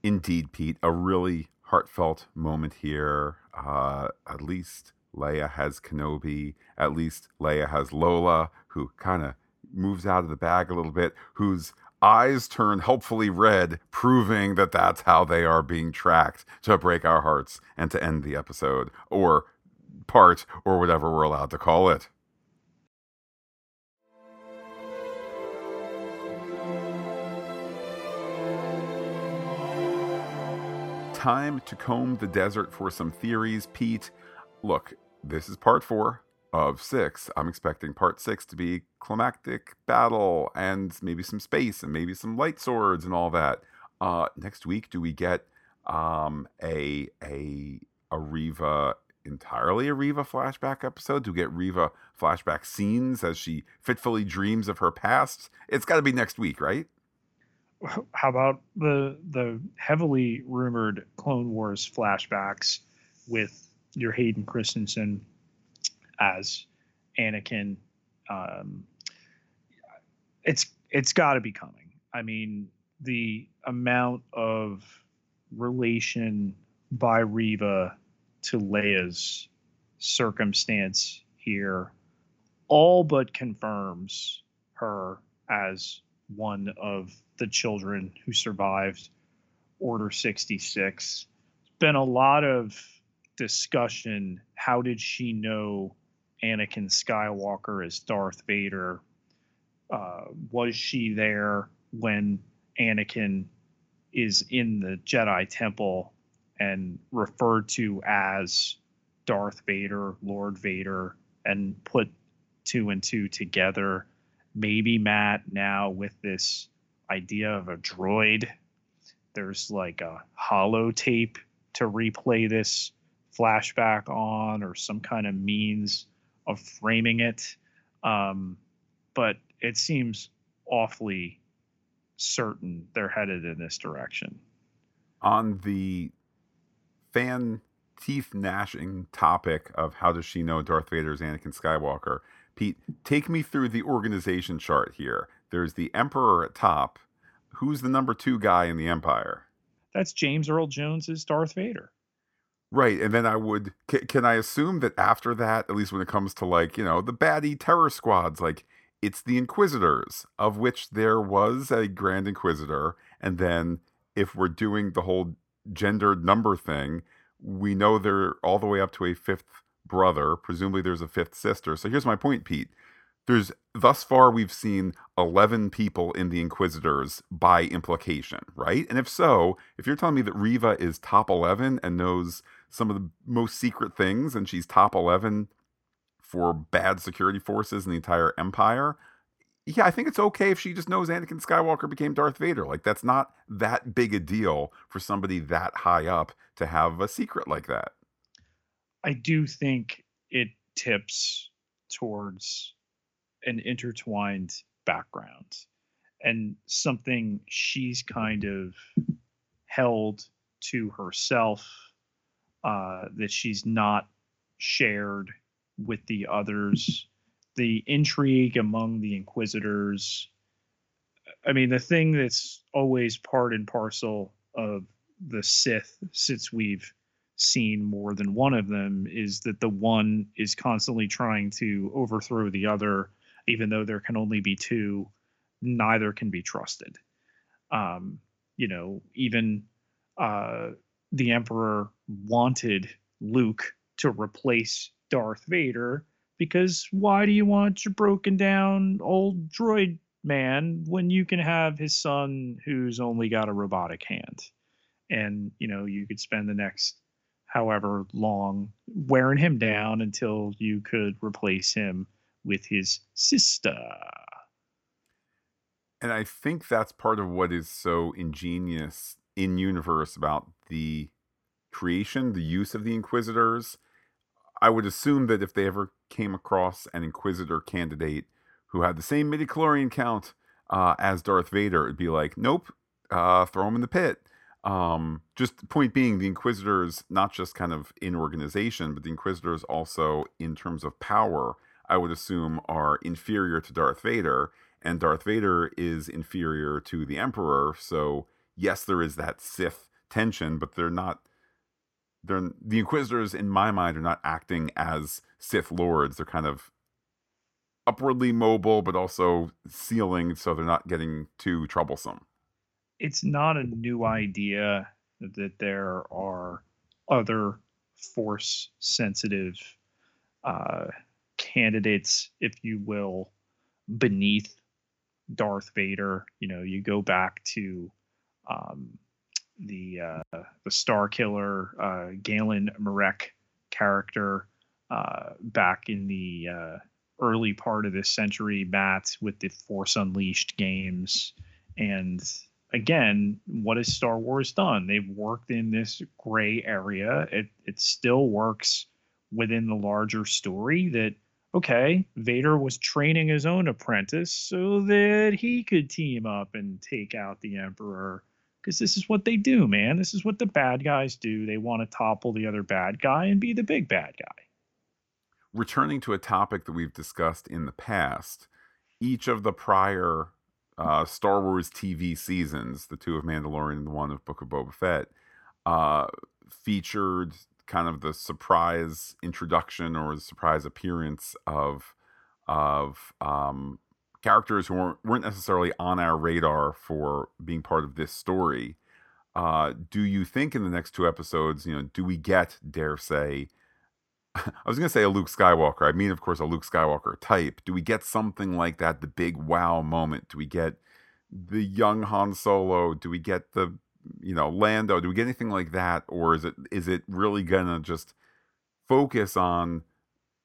Indeed, Pete, a really heartfelt moment here. Uh, at least Leia has Kenobi. At least Leia has Lola, who kind of moves out of the bag a little bit, whose eyes turn helpfully red, proving that that's how they are being tracked to break our hearts and to end the episode, or part, or whatever we're allowed to call it. Time to comb the desert for some theories, Pete. Look, this is part four of six. I'm expecting part six to be climactic battle and maybe some space and maybe some light swords and all that. Uh, next week, do we get um, a a a Reva entirely a Reva flashback episode? Do we get Reva flashback scenes as she fitfully dreams of her past? It's got to be next week, right? How about the the heavily rumored Clone Wars flashbacks with your Hayden Christensen as Anakin. Um, it's it's got to be coming. I mean, the amount of relation by Reva to Leia's circumstance here all but confirms her as one of the children who survived Order 66. There's been a lot of discussion. How did she know Anakin Skywalker as Darth Vader. Uh, was she there when Anakin is in the Jedi Temple and referred to as Darth Vader, Lord Vader, and put two and two together? Maybe Matt now with this idea of a droid. There's like a holotape to replay this flashback on, or some kind of means of framing it. Um, but it seems awfully certain they're headed in this direction. On the fan teeth gnashing topic of how does she know Darth Vader is Anakin Skywalker, Pete, take me through the organization chart here. There's the Emperor at top. Who's the number two guy in the Empire? That's James Earl Jones as Darth Vader. Right, and then I would can, can I assume that after that, at least when it comes to like you know the baddie terror squads, like it's the Inquisitors, of which there was a Grand Inquisitor, and then if we're doing the whole gendered number thing, we know they're all the way up to a fifth brother. Presumably, there's a fifth sister. So here's my point, Pete. There's thus far we've seen 11 people in the Inquisitors by implication, right? And if so, if you're telling me that Reva is top 11 and knows some of the most secret things, and she's top 11 for bad security forces in the entire empire. Yeah, I think it's okay if she just knows Anakin Skywalker became Darth Vader. Like, that's not that big a deal for somebody that high up to have a secret like that. I do think it tips towards an intertwined background and something she's kind of held to herself uh, that she's not shared with the others. The intrigue among the Inquisitors. I mean, the thing that's always part and parcel of the Sith, since we've seen more than one of them, is that the one is constantly trying to overthrow the other, even though there can only be two. Neither can be trusted. Um, you know, even uh, the Emperor wanted Luke to replace Darth Vader because why do you want your broken down old droid man when you can have his son who's only got a robotic hand? and you know you could spend the next however long wearing him down until you could replace him with his sister. And I think that's part of what is so ingenious in universe about the creation, the use of the Inquisitors. I would assume that if they ever came across an Inquisitor candidate who had the same midichlorian count uh, as Darth Vader, it'd be like, nope, uh, throw him in the pit. Um, just point being, the Inquisitors, not just kind of in organization, but the Inquisitors also in terms of power, I would assume are inferior to Darth Vader, and Darth Vader is inferior to the Emperor. So yes, there is that Sith tension, but they're not. They're the Inquisitors, in my mind, are not acting as Sith lords. They're kind of upwardly mobile, but also sealing, so they're not getting too troublesome it's not a new idea that there are other force sensitive uh, candidates, if you will, beneath Darth Vader. You know, you go back to um, the uh, the Star Killer uh, Galen Marek character uh, back in the uh, early part of this century, Matt, with the Force Unleashed games, and again, what has Star Wars done? They've worked in this gray area. It it still works within the larger story that okay, Vader was training his own apprentice so that he could team up and take out the Emperor. Because this is what they do, man. This is what the bad guys do. They want to topple the other bad guy and be the big bad guy. Returning to a topic that we've discussed in the past, each of the prior uh, Star Wars TV seasons, the two of Mandalorian and the one of Book of Boba Fett, uh, featured kind of the surprise introduction or the surprise appearance of of um, characters who weren't, weren't necessarily on our radar for being part of this story. Uh, do you think in the next two episodes, you know, do we get, dare say, *laughs* I was going to say a Luke Skywalker. I mean, of course, a Luke Skywalker type. Do we get something like that? The big wow moment? Do we get the young Han Solo? Do we get the, you know, Lando? Do we get anything like that? Or is it is it really to just focus on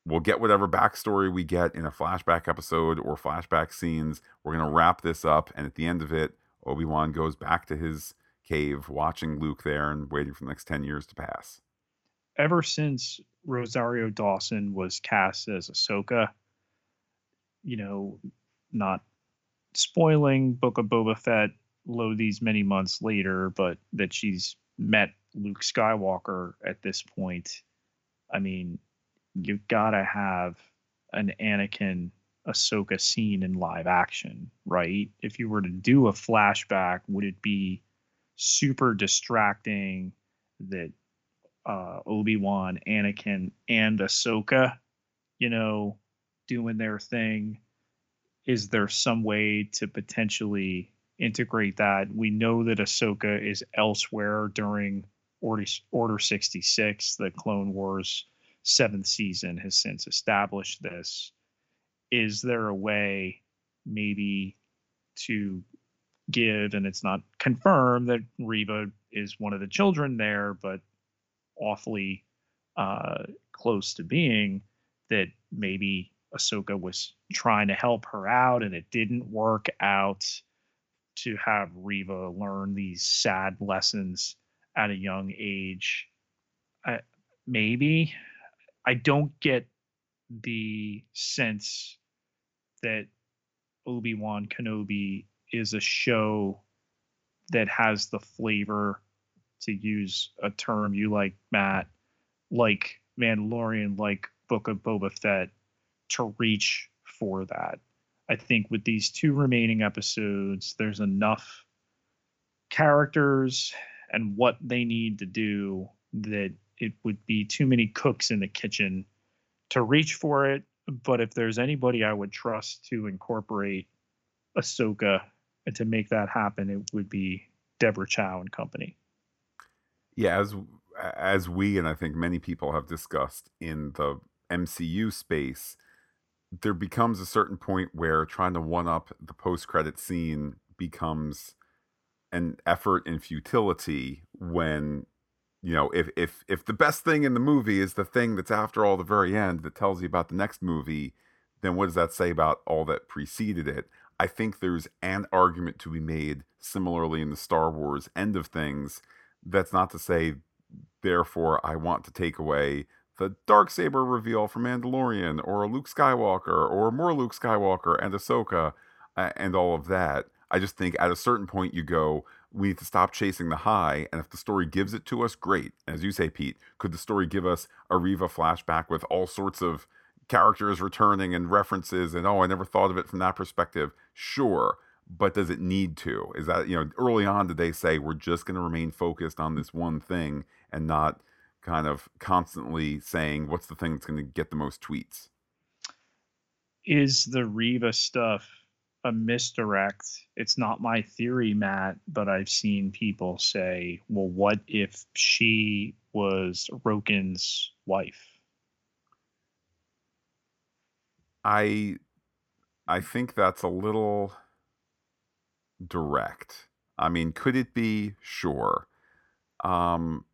we'll get whatever backstory we get in a flashback episode or flashback scenes. We're to wrap this up. And at the end of it, Obi Wan goes back to his cave, watching Luke there and waiting for the next 10 years to pass. Ever since Rosario Dawson was cast as Ahsoka. You know, not spoiling Book of Boba Fett lo these many months later, but that she's met Luke Skywalker at this point. I mean, you've got to have an Anakin Ahsoka scene in live action, right? If you were to do a flashback, would it be super distracting that uh, Obi Wan, Anakin, and Ahsoka, you know, doing their thing. Is there some way to potentially integrate that? We know that Ahsoka is elsewhere during Order, Order 66. The Clone Wars seventh season has since established this. Is there a way, maybe, to give, and it's not confirmed that Reva is one of the children there, but awfully uh, close to being that maybe Ahsoka was trying to help her out and it didn't work out to have Reva learn these sad lessons at a young age. I, maybe I don't get the sense that Obi Wan Kenobi is a show that has the flavor to use a term you like, Matt, like Mandalorian, like Book of Boba Fett, to reach for that. I think with these two remaining episodes, there's enough characters and what they need to do that it would be too many cooks in the kitchen to reach for it. But if there's anybody I would trust to incorporate Ahsoka and to make that happen, it would be Deborah Chow and company yeah, as as we and I think many people have discussed in the MCU space, there becomes a certain point where trying to one up the post credit scene becomes an effort in futility when you know if if if the best thing in the movie is the thing that's after all the very end that tells you about the next movie then what does that say about all that preceded it? I think there's an argument to be made similarly in the star wars end of things. That's not to say therefore i want to take away the dark saber reveal from mandalorian or luke skywalker or more luke skywalker and ahsoka uh, and all of that i just think at a certain point you go we need to stop chasing the high. And if the story gives it to us, great. As you say, Pete, could the story give us a Reva flashback with all sorts of characters returning and references and oh, I never thought of it from that perspective? Sure. But does it need to? Is that, you know, early on, did they say we're just going to remain focused on this one thing and not kind of constantly saying what's the thing that's going to get the most tweets? Is the Reva stuff a misdirect. It's not my theory, Matt, but I've seen people say, well, what if she was Roken's wife? I I think that's a little direct. I mean, could it be? Sure. Um,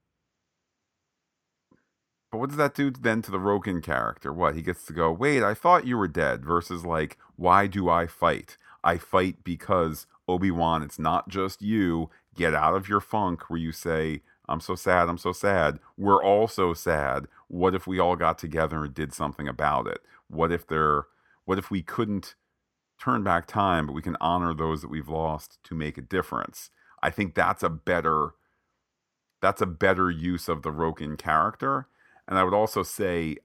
but what does that do then to the Roken character? What he gets to go, wait, I thought you were dead, versus like, why do I fight? I fight because Obi Wan, it's not just you. Get out of your funk where you say, I'm so sad, I'm so sad. We're all so sad. What if we all got together and did something about it? What if there what if we couldn't turn back time, but we can honor those that we've lost to make a difference? I think that's a better that's a better use of the Roken character and I would also say,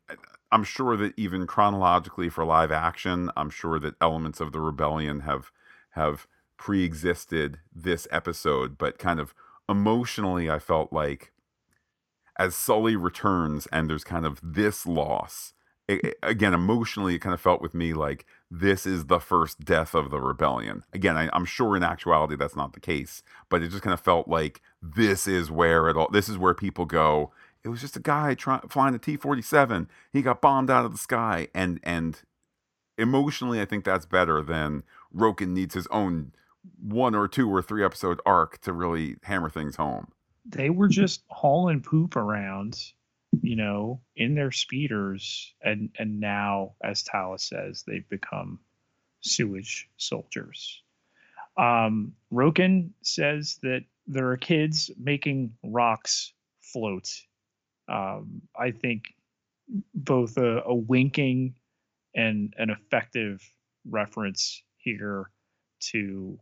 I'm sure that even chronologically for live action, I'm sure that elements of the rebellion have have pre-existed this episode, but kind of emotionally, I felt like as Sully returns and there's kind of this loss. It, again, emotionally, it kind of felt with me like this is the first death of the rebellion. Again, I, am sure in actuality that's not the case, but it just kind of felt like this is where it all. This is where people go it was just a guy trying flying a T forty seven. He got bombed out of the sky, and and emotionally, I think that's better than Roken needs his own one or two or three episode arc to really hammer things home. They were just hauling poop around, you know, in their speeders, and and now, as Tala says, they've become sewage soldiers. Um, Roken says that there are kids making rocks float um, I think both a, a, winking and an effective reference here to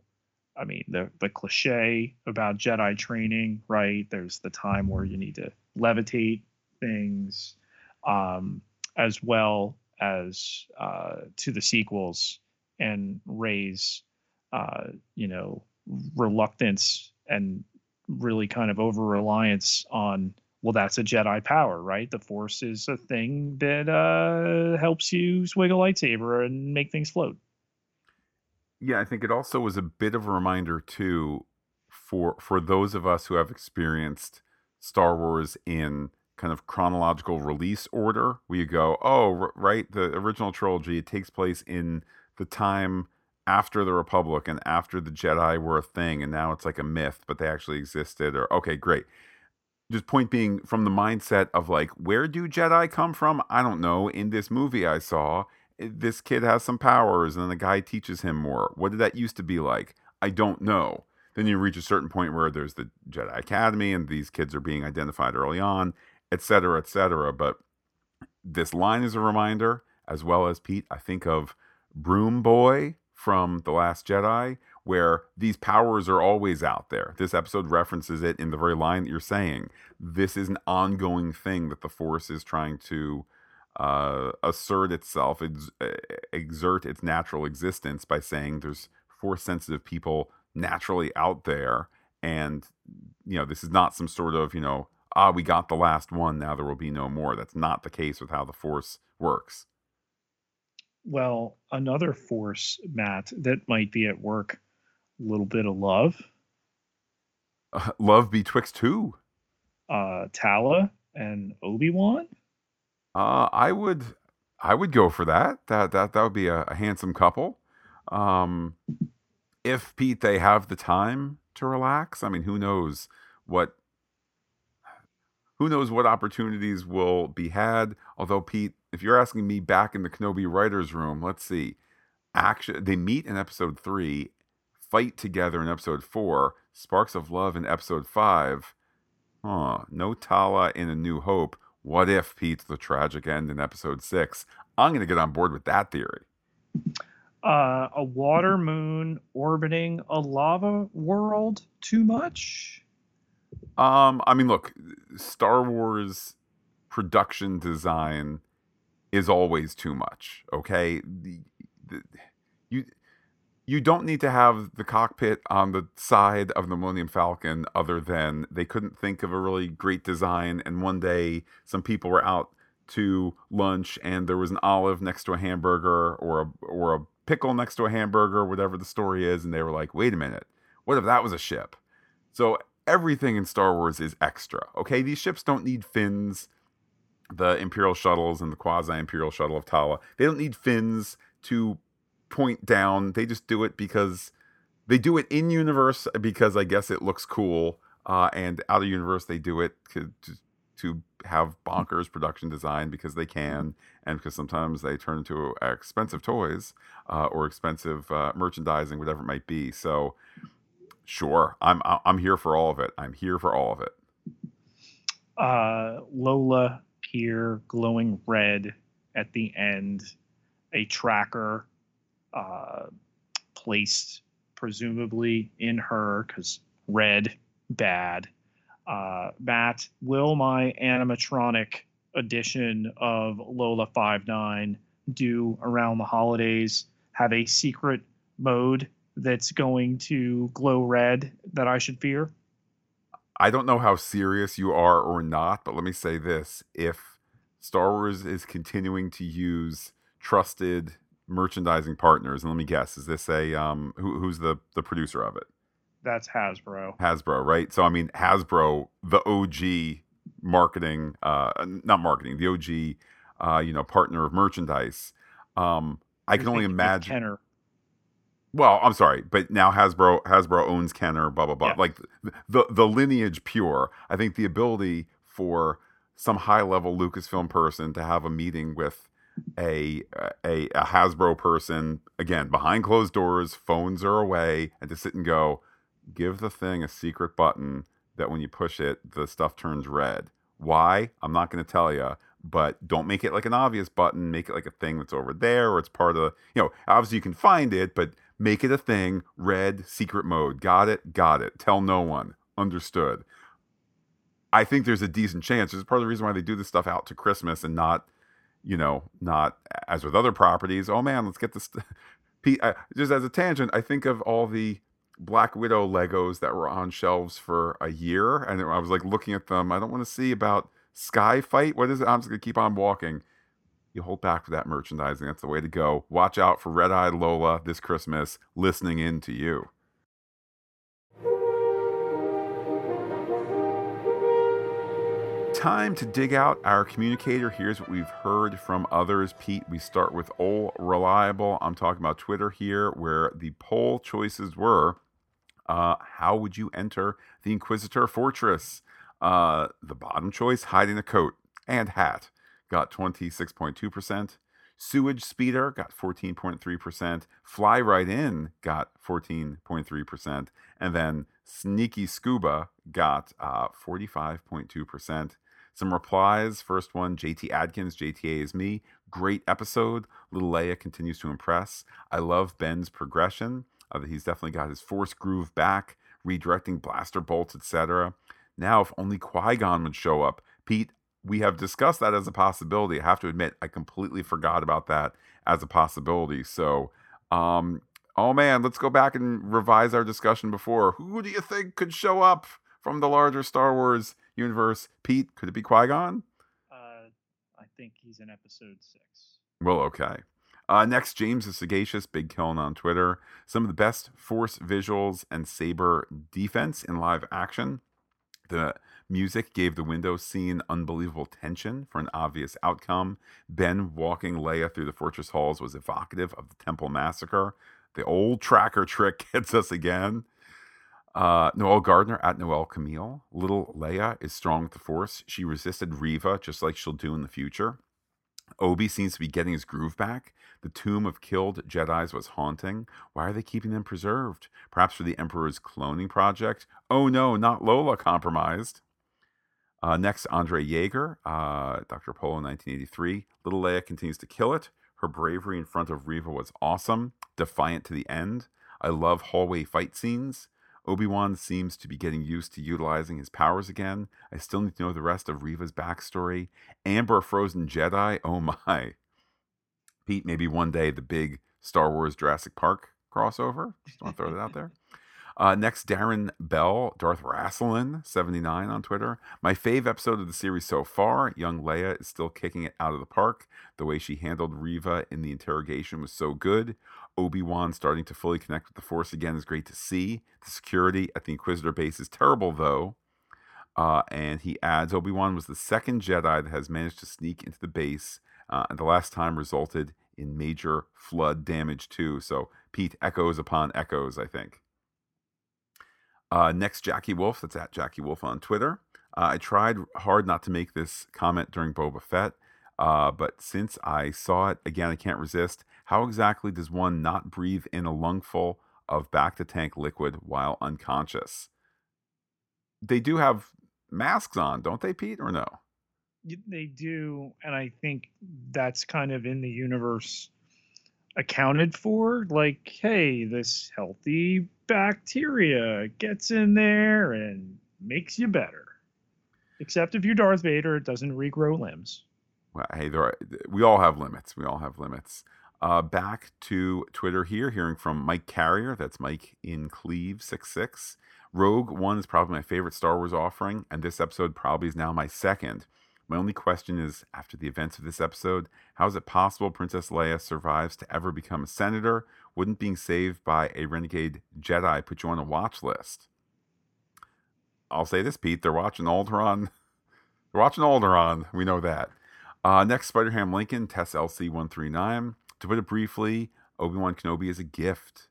I mean the the cliche about Jedi training, right? There's the time where you need to levitate things, um, as well as uh, to the sequels and Rey's, uh, you know reluctance and really kind of over reliance on well, that's a Jedi power, right? The Force is a thing that uh, helps you swing a lightsaber and make things float. Yeah, I think it also was a bit of a reminder too for for those of us who have experienced Star Wars in kind of chronological release order, where you go, oh, right, the original trilogy it takes place in the time after the Republic and after the Jedi were a thing, and now it's like a myth, but they actually existed. Or okay, great just point being from the mindset of like where do jedi come from? I don't know. In this movie i saw eh, this kid has some powers and the guy teaches him more. What did that used to be like? I don't know. Then you reach a certain point where there's the jedi academy and these kids are being identified early on etc etc but this line is a reminder as well as pete i think of broom boy from the last jedi where these powers are always out there. This episode references it in the very line that you're saying. This is an ongoing thing that the Force is trying to uh, assert itself, ex- exert its natural existence by saying there's Force sensitive people naturally out there. And, you know, this is not some sort of, you know, ah, we got the last one, now there will be no more. That's not the case with how the Force works. Well, another force, Matt, that might be at work little bit of love. Uh, love betwixt who? Uh, Tala and Obi Wan. Uh, I would, I would go for that. That that that would be a, a handsome couple. Um, if Pete they have the time to relax. I mean, who knows what who knows what opportunities will be had. Although Pete, if you're asking me back in the Kenobi writers room, let's see. Action they meet in episode 3, fight together in episode 4, Sparks of Love in episode 5. Huh, no Tala in A New Hope. What if Pete's the tragic end in episode 6? I'm going to get on board with that theory. Uh, a water moon orbiting a lava world too much? Um, I mean, look, Star Wars production design is always too much. Okay, the, the, you you don't need to have the cockpit on the side of the Millennium Falcon, other than they couldn't think of a really great design, and one day some people were out to lunch and there was an olive next to a hamburger or a or a pickle next to a hamburger, whatever the story is, and they were like, "Wait a minute, what if that was a ship?" So everything in Star Wars is extra. Okay, these ships don't need fins. The Imperial shuttles and the quasi Imperial shuttle of Tala, they don't need fins to point down. They just do it because they do it in universe because I guess it looks cool. Uh, and out of universe, they do it to, to have bonkers production design because they can, and because sometimes they turn into expensive toys uh, or expensive uh, merchandising, whatever it might be. So Sure, I'm I'm here for all of it. I'm here for all of it. Uh, Lola here, glowing red at the end, a tracker uh, placed presumably in her because red bad. Uh, Matt, will my animatronic edition of Lola Five Nine do around the holidays have a secret mode that's going to glow red that I should fear? I don't know how serious you are or not, but let me say this. If Star Wars is continuing to use trusted merchandising partners, and let me guess, is this a um who, who's the the producer of it? That's Hasbro. Hasbro, right? So I mean Hasbro, the OG marketing uh not marketing, the OG uh you know partner of merchandise. Um I can only imagine Kenner well, I'm sorry, but now Hasbro Hasbro owns Kenner, blah blah blah. Yeah. Like the the lineage pure. I think the ability for some high level Lucasfilm person to have a meeting with a, a a Hasbro person again behind closed doors, phones are away, and to sit and go, give the thing a secret button that when you push it, the stuff turns red. Why? I'm not going to tell you, but don't make it like an obvious button. Make it like a thing that's over there, or it's part of you know. Obviously, you can find it, but Make it a thing. Red secret mode. Got it? Got it. Tell no one. Understood. I think there's a decent chance. There's part of the reason why they do this stuff out to Christmas and not, you know, not as with other properties. Oh man, let's get this. *laughs* Uh, just as a tangent, I think of all the Black Widow Legos that were on shelves for a year, and I was like looking at them. I don't want to see about Sky Fight. What is it? I'm just gonna keep on walking you hold back for that merchandising. That's the way to go. Watch out for Red Eyed Lola this Christmas listening in to you. Time to dig out our communicator. Here's what we've heard from others. Pete, we start with old Reliable. I'm talking about Twitter here, where the poll choices were uh, how would you enter the Inquisitor Fortress? Uh, the bottom choice, hiding a coat and hat got 26.2%. Sewage Speeder got 14.3%. Fly Right In got 14.3%. And then Sneaky Scuba got uh, 45.2%. Some replies. First one, JT Adkins, JTA is me. Great episode. Little Leia continues to impress. I love Ben's progression. Uh, he's definitely got his force groove back, redirecting blaster bolts, etc. Now, if only Qui Gon would show up. Pete, we have discussed that as a possibility. I have to admit, I completely forgot about that as a possibility. So, um, oh man, let's go back and revise our discussion before. Who do you think could show up from the larger Star Wars universe? Pete, could it be Qui Gon? Uh, I think he's in episode six. Well, okay. Uh, next, James is Sagacious, Big Kiln on Twitter. Some of the best Force visuals and saber defense in live action. The Music gave the window scene unbelievable tension for an obvious outcome. Ben walking Leia through the fortress halls was evocative of the Temple Massacre. The old tracker trick *laughs* hits us again. Uh, Noel Gardner at Noel Camille. Little Leia is strong with the Force. She resisted Reva just like she'll do in the future. Obi seems to be getting his groove back. The tomb of killed Jedi's was haunting. Why are they keeping them preserved? Perhaps for the Emperor's cloning project? Oh no, not Lola compromised. Uh, next, Andre Yeager, uh, Dr. Polo 1983. Little Leia continues to kill it. Her bravery in front of Reva was awesome, defiant to the end. I love hallway fight scenes. Obi Wan seems to be getting used to utilizing his powers again. I still need to know the rest of Reva's backstory. Amber Frozen Jedi, oh *laughs* my. Pete, maybe one day the big Star Wars Jurassic Park crossover. Just want to throw that out there. *laughs* Uh, next, Darren Bell, Darth Rassilin, 79 on Twitter. My fave episode of the series so far. Young Leia is still kicking it out of the park. The way she handled Reva in the interrogation was so good. Obi Wan starting to fully connect with the Force again is great to see. The security at the Inquisitor base is terrible, though. Uh, and he adds Obi Wan was the second Jedi that has managed to sneak into the base, uh, and the last time resulted in major flood damage, too. So, Pete, echoes upon echoes, I think. Uh, next, Jackie Wolf. That's at Jackie Wolf on Twitter. Uh, I tried hard not to make this comment during Boba Fett, uh, but since I saw it again, I can't resist. How exactly does one not breathe in a lungful of bacta tank liquid while unconscious? They do have masks on, don't they, Pete, or no? They do, and I think that's kind of in the universe accounted for. Like, hey, this healthy bacteria gets in there and makes you better. Except if you're Darth Vader, it doesn't regrow limbs. Well, hey, there are, we all have limits. We all have limits. Uh, back to Twitter here, hearing from Mike Carrier. That's Mike in Cleve six six. Rogue One is probably my favorite Star Wars offering, and this episode probably is now my second. My only question is after the events of this episode, how is it possible Princess Leia survives to ever become a senator? Wouldn't being saved by a renegade Jedi put you on a watch list? I'll say this, Pete. They're watching Alderaan. *laughs* They're watching Alderaan. We know that. Uh, next, Spider Ham Lincoln, Tess LC139. To put it briefly, Obi Wan Kenobi is a gift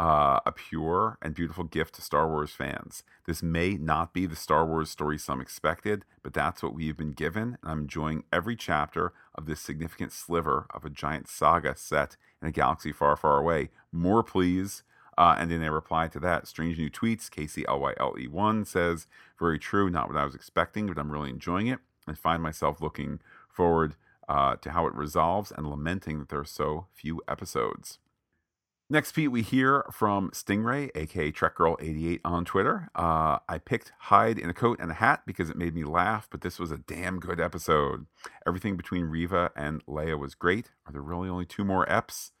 uh, a pure and beautiful gift to Star Wars fans. This may not be the Star Wars story some expected, but that's what we've been given, and I'm enjoying every chapter of this significant sliver of a giant saga set in a galaxy far, far away. More, please. Uh, and in a reply to that, strange new tweets, KCLYLE1 says, Very true, not what I was expecting, but I'm really enjoying it and find myself looking forward uh, to how it resolves and lamenting that there are so few episodes. Next, Pete, we hear from Stingray, aka TrekGirl88 on Twitter. Uh, I picked Hide in a coat and a hat because it made me laugh, but this was a damn good episode. Everything between Reva and Leia was great. Are there really only two more eps?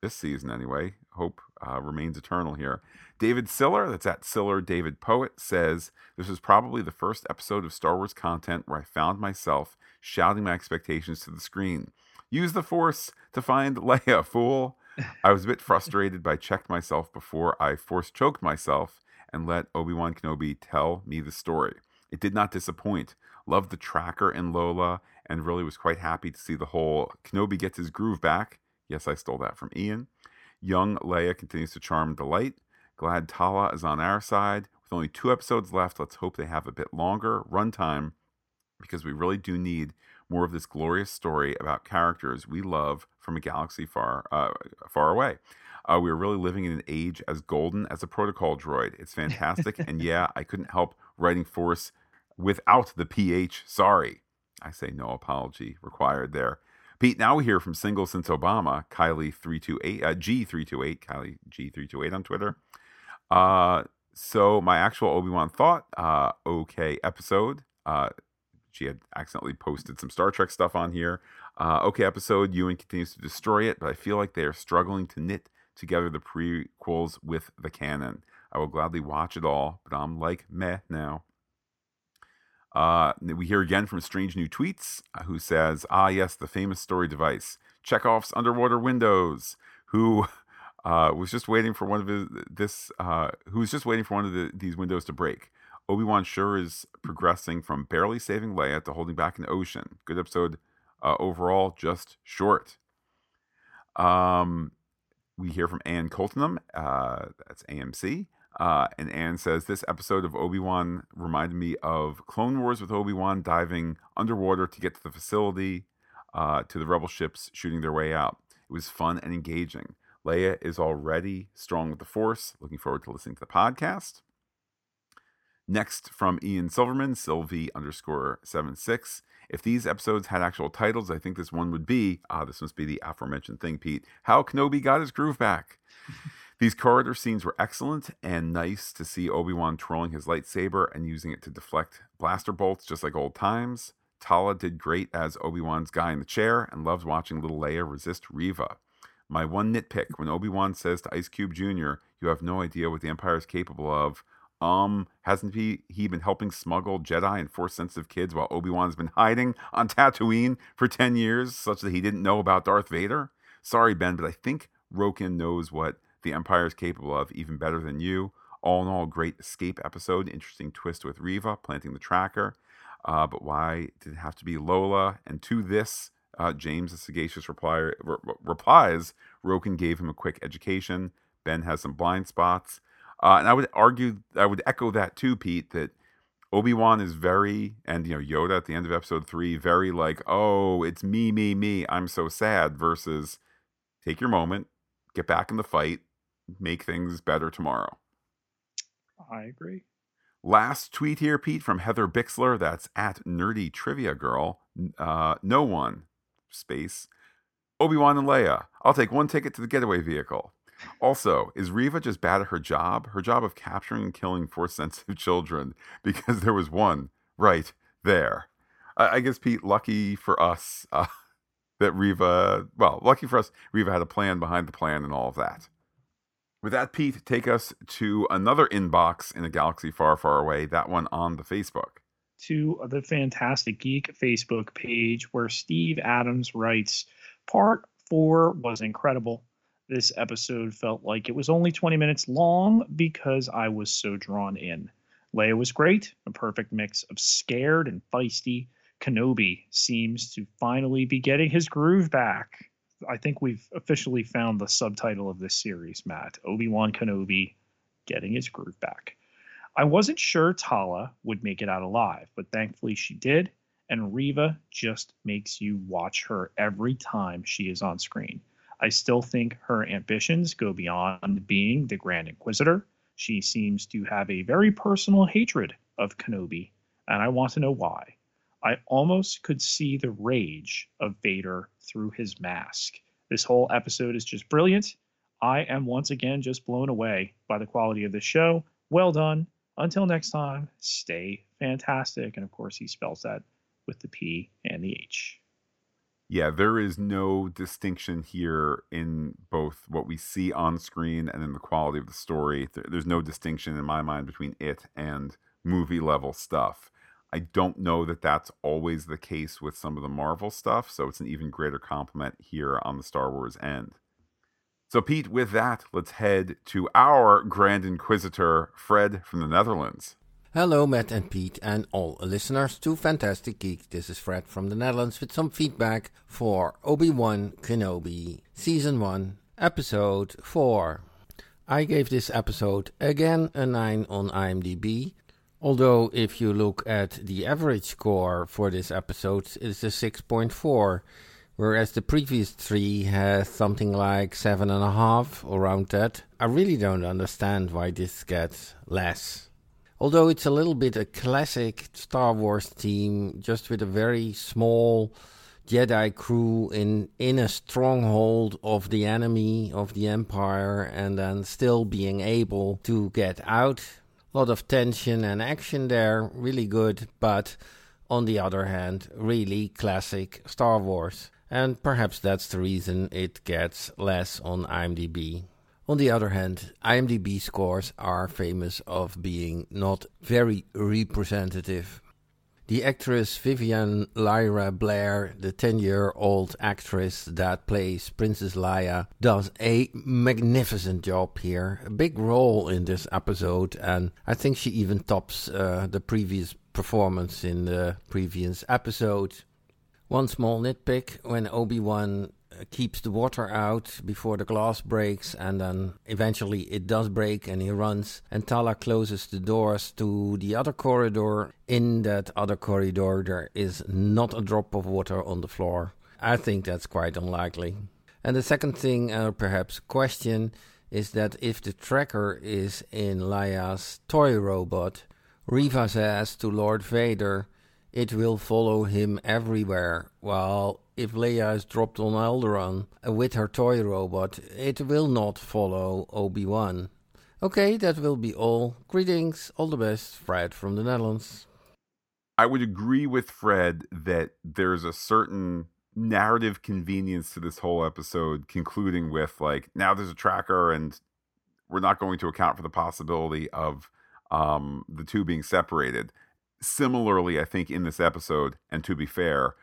This season, anyway. Hope uh, remains eternal here. David Siller, that's at Siller David Poet, says this was probably the first episode of Star Wars content where I found myself shouting my expectations to the screen. Use the Force to find *laughs* Leia, fool. I was a bit frustrated, but I checked myself before I force choked myself and let Obi Wan Kenobi tell me the story. It did not disappoint. Loved the tracker and Lola and really was quite happy to see the whole Kenobi gets his groove back. Yes, I stole that from Ian. Young Leia continues to charm and delight. Glad Tala is on our side. With only two episodes left, let's hope they have a bit longer runtime because we really do need more of this glorious story about characters we love from a galaxy far, uh, far away. Uh, we are really living in an age as golden as a protocol droid. It's fantastic. and *laughs* yeah, I couldn't help writing Force without the PH. Sorry. I say no apology required there. Pete, now we hear from single since Obama, Kylie328, uh, G328, Kylie G328 on Twitter. Uh, so my actual Obi-Wan thought, uh, okay episode. Uh, she had accidentally posted some Star Trek stuff on here. Uh, okay, episode. Ewan continues to destroy it, but I feel like they are struggling to knit together the prequels with the canon. I will gladly watch it all, but I'm like meh now. Uh, we hear again from Strange New Tweets, uh, who says, Ah, yes, the famous story device, Chekhov's underwater windows, who uh, was just waiting for one of his, this, uh, who was just waiting for one of the, these windows to break. Obi Wan sure is progressing from barely saving Leia to holding back an ocean. Good episode uh, overall, just short. Um, we hear from Ann Coltenham, uh, that's AMC. Uh, and Anne says this episode of Obi Wan reminded me of Clone Wars with Obi Wan diving underwater to get to the facility, uh, to the rebel ships shooting their way out. It was fun and engaging. Leia is already strong with the Force. Looking forward to listening to the podcast. Next from Ian Silverman, Sylvie underscore seven six. If these episodes had actual titles, I think this one would be ah, this must be the aforementioned thing, Pete. How Kenobi got his groove back. *laughs* These corridor scenes were excellent and nice to see Obi Wan twirling his lightsaber and using it to deflect blaster bolts just like old times. Tala did great as Obi Wan's guy in the chair and loves watching little Leia resist Reva. My one nitpick when Obi Wan says to Ice Cube Jr., You have no idea what the Empire is capable of. Um, hasn't he, he been helping smuggle Jedi and Force sensitive kids while Obi Wan's been *laughs* hiding on Tatooine for 10 years, such that he didn't know about Darth Vader? Sorry, Ben, but I think Roken knows what the Empire is capable of even better than you. All in all, great escape episode. Interesting twist with Reva planting the tracker. Uh, but why did it have to be Lola? And to this, uh, James, the sagacious reply, re- replies, Roken gave him a quick education. Ben has some blind spots. Uh, and I would argue, I would echo that too, Pete, that Obi Wan is very, and you know, Yoda at the end of episode three, very like, oh, it's me, me, me. I'm so sad. Versus, take your moment, get back in the fight, make things better tomorrow. I agree. Last tweet here, Pete, from Heather Bixler. That's at Nerdy Trivia Girl. Uh, no one, space. Obi Wan and Leia. I'll take one ticket to the getaway vehicle. Also, is Reva just bad at her job? Her job of capturing and killing force *laughs* sensitive children? Because there was one right there. I, I guess, Pete, lucky for us uh, *laughs* that Reva, well, lucky for us, Reva had a plan behind the plan and all of that. With that, Pete, take us to another inbox in a galaxy far, far away, that one on the Facebook. To the Phantastic Geek Facebook page where Steve Adams writes Part four was incredible. This episode felt like it was only 20 minutes long because I was so drawn in. Leia was great, a perfect mix of scared and feisty. Kenobi seems to finally be getting his groove back. I think we've officially found the subtitle of this series, Matt. Obi Wan Kenobi getting his groove back. I wasn't sure Tala would make it out alive, but thankfully she did. And Reva just makes you watch her every time she is on screen. I still think her ambitions go beyond being the Grand Inquisitor. She seems to have a very personal hatred of Kenobi, and I want to know why. I almost could see the rage of Vader through his mask. This whole episode is just brilliant. I am once again just blown away by the quality of the show. Well done. Until next time, stay fantastic. And of course, he spells that with the P and the H. Yeah, there is no distinction here in both what we see on screen and in the quality of the story. There's no distinction in my mind between it and movie level stuff. I don't know that that's always the case with some of the Marvel stuff, so it's an even greater compliment here on the Star Wars end. So, Pete, with that, let's head to our Grand Inquisitor, Fred from the Netherlands. Hello, Matt and Pete, and all listeners to Phantastic Geek. This is Fred from the Netherlands with some feedback for Obi Wan Kenobi, Season 1, Episode 4. I gave this episode again a 9 on IMDb, Although, if you look at the average score for this episode, it's a 6.4, whereas the previous three has something like 7.5, around that. I really don't understand why this gets less. Although it's a little bit a classic Star Wars theme, just with a very small Jedi crew in, in a stronghold of the enemy, of the Empire, and then still being able to get out a lot of tension and action there, really good, but on the other hand, really classic Star Wars. And perhaps that's the reason it gets less on IMDb. On the other hand, IMDb scores are famous of being not very representative the actress Vivian Lyra Blair, the 10 year old actress that plays Princess Leia, does a magnificent job here. A big role in this episode, and I think she even tops uh, the previous performance in the previous episode. One small nitpick when Obi Wan keeps the water out before the glass breaks, and then eventually it does break and he runs. And Tala closes the doors to the other corridor. In that other corridor, there is not a drop of water on the floor. I think that's quite unlikely. And the second thing, or uh, perhaps question, is that if the tracker is in Leia's toy robot, Reva says to Lord Vader, it will follow him everywhere, while if Leia is dropped on Alderaan with her toy robot, it will not follow Obi-Wan. Okay, that will be all. Greetings, all the best, Fred from the Netherlands. I would agree with Fred that there's a certain narrative convenience to this whole episode, concluding with like, now there's a tracker and we're not going to account for the possibility of um, the two being separated. Similarly, I think in this episode, and to be fair,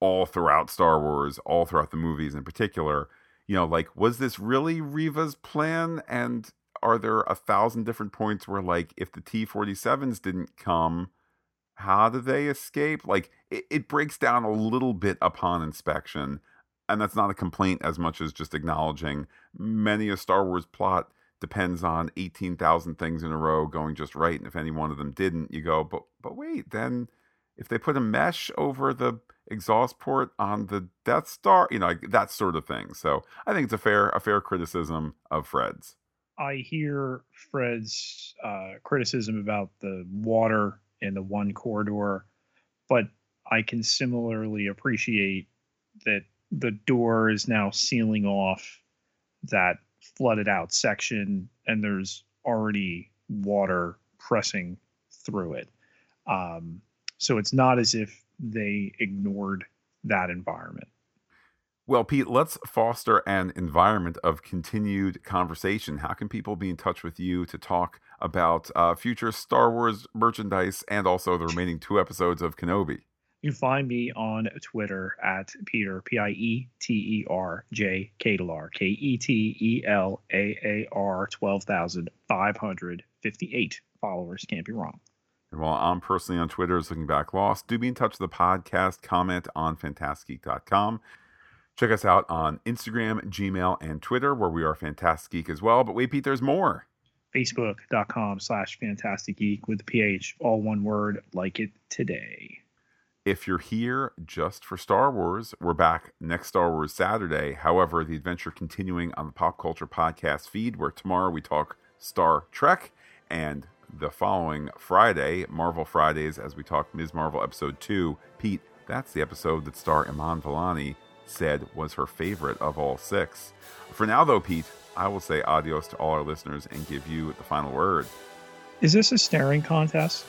all throughout Star Wars, all throughout the movies in particular, you know, like, was this really Reva's plan? And are there a thousand different points where, like, if the T 47s didn't come, how do they escape? Like, it, it breaks down a little bit upon inspection. And that's not a complaint as much as just acknowledging many a Star Wars plot depends on 18,000 things in a row going just right. And if any one of them didn't, you go, but, but wait, then if they put a mesh over the exhaust port on the Death Star, you know, like that sort of thing. So I think it's a fair, a fair criticism of Fred's. I hear Fred's uh, criticism about the water in the one corridor, but I can similarly appreciate that the door is now sealing off that flooded out section and there's already water pressing through it. Um, so it's not as if they ignored that environment. Well, Pete, let's foster an environment of continued conversation. How can people be in touch with you to talk about uh, future Star Wars merchandise and also the remaining two episodes of Kenobi? You can find me on Twitter at Peter P I E T E R J K E T E L A A R twelve thousand five hundred fifty eight followers. Can't be wrong. And while I'm personally on Twitter as Looking Back Lost, do be in touch with the podcast. Comment on phantasticgeek.com. Check us out on Instagram, Gmail, and Twitter, where we are Phantastic Geek as well. But wait, Pete, there's more. Facebook.com slash Phantastic Geek with the PH, all one word, like it today. If you're here just for Star Wars, we're back next Star Wars Saturday. However, the adventure continuing on the Pop Culture Podcast feed, where tomorrow we talk Star Trek, and the following Friday, Marvel Fridays, as we talk Ms. Marvel Episode 2. Pete, that's the episode that star Iman Vellani said was her favorite of all six. For now, though, Pete, I will say adios to all our listeners and give you the final word. Is this a staring contest?